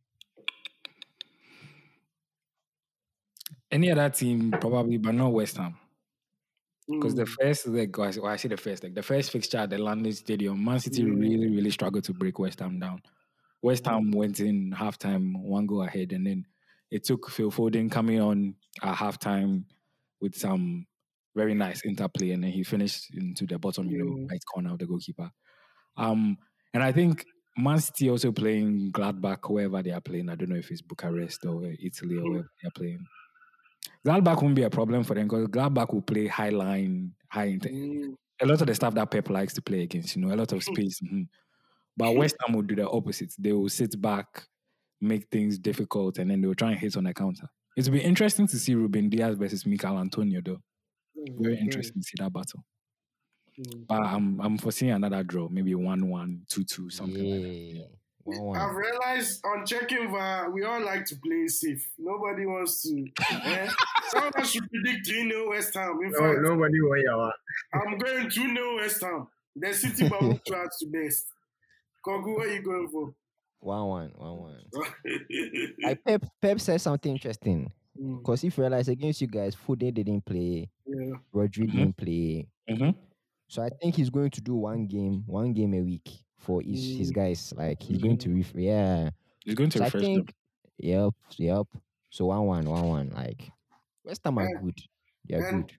Any other team, probably, but not West Ham. Because the Mm. first leg, or I say the first leg, the first fixture at the London Stadium, Man City really, really struggled to break West Ham down. West Ham went in halftime, one goal ahead, and then it took Phil Foden coming on at halftime with some very nice interplay, and then he finished into the bottom, you know, right corner of the goalkeeper. Um, and I think Man City also playing Gladbach, wherever they are playing. I don't know if it's Bucharest or Italy or wherever they are playing. Gladbach won't be a problem for them because Gladbach will play high line, high Mm. a lot of the stuff that Pep likes to play against, you know, a lot of [LAUGHS] space. mhm. But West Ham will do the opposite. They will sit back, make things difficult, and then they will try and hit on the counter. It'll be interesting to see Ruben Dias versus Michail Antonio, though. Very Mm. interesting to see that battle. Mm. But I'm I'm foreseeing another draw, maybe 1 1, 2 2, something like that. yeah, one one. I've realized on checking VAR, we all like to play safe. Nobody wants to. eh? [LAUGHS] Someone should predict 3 0 West Ham. In No, fact, nobody want Yawa. I'm going 2 0 West Ham. The City bubble [LAUGHS] tries to best. Kogu, what are you going for? One one, one one. Like Pep, Pep said something interesting. Mm, Because if you realize against you guys, Foden didn't play, yeah. Rodri Mhm. didn't play. Mhm. So I think he's going to do one game, one game a week for his, his Mm. guys. Like he's going to ref- yeah. He's going to So I refresh them. think yep, yep. So one one, one one. Like West Ham are And- good. They're good.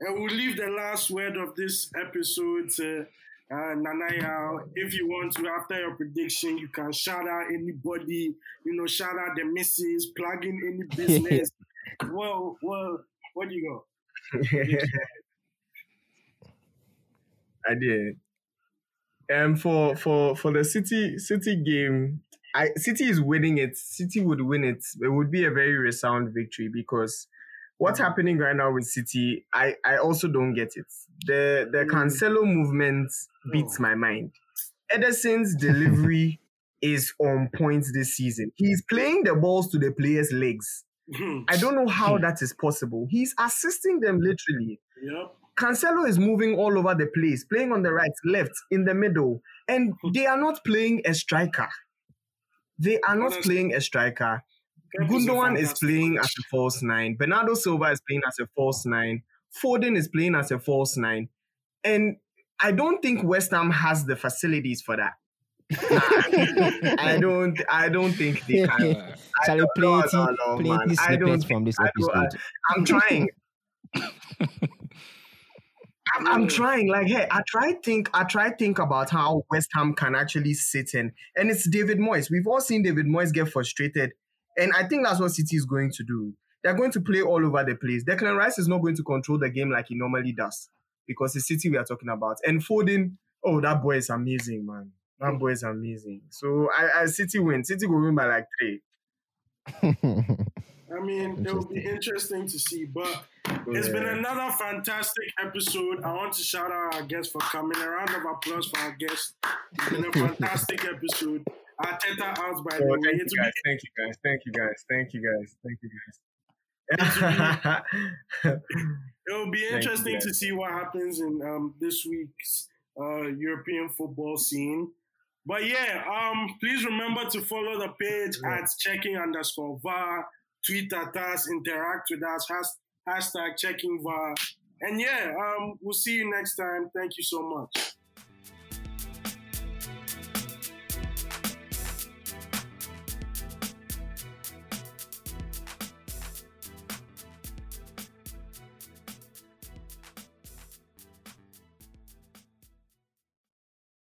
And we'll leave the last word of this episode to uh, Nanaya. If you want to, after your prediction, you can shout out anybody, you know, shout out the missus, plug in any [LAUGHS] business. well, well, what do you go? [LAUGHS] I did. Um, for for for the City City game, I City is winning it. City would win it. It would be a very resound victory because what's happening right now with City, I, I also don't get it. The the Mm. Cancelo movement beats Oh. my mind. Ederson's delivery [LAUGHS] is on point this season. He's playing the balls to the players' legs. I don't know how that is possible. He's assisting them literally. Yep. Cancelo is moving all over the place, playing on the right, left, in the middle, and they are not playing a striker. They are not playing a striker. Pep is Gundogan is playing as a false nine. Bernardo Silva is playing as a false nine. Foden is playing as a false nine. And I don't think West Ham has the facilities for that. I don't I don't think they [LAUGHS] can. Uh, Charlie, no, plenty, no, no, man. plenty I don't snippets from this I don't- I- episode. I'm trying. [LAUGHS] I'm, I'm trying. Like, hey, I try think. I try think about how West Ham can actually sit in, and it's David Moyes. We've all seen David Moyes get frustrated, and I think that's what City is going to do. They're going to play all over the place. Declan Rice is not going to control the game like he normally does because it's City we are talking about. And Foden, oh, that boy is amazing, man. That boy is amazing. So I, I City win. City will win by like three. [LAUGHS] I mean, it will be interesting to see, but it's been another fantastic episode. I want to shout out our guests for coming. A round of applause for our guests. It's been a [LAUGHS] fantastic episode. Arteta out by the way. thank you guys. Thank you guys. Thank you guys. Thank you guys. Thank you guys. [LAUGHS] It will be you, interesting to see what happens in um, this week's uh, European football scene. But yeah, um, please remember to follow the page Yeah. at checking underscore VAR, tweet at us, interact with us, has, hashtag checking VAR. And yeah, um, we'll see you next time. Thank you so much.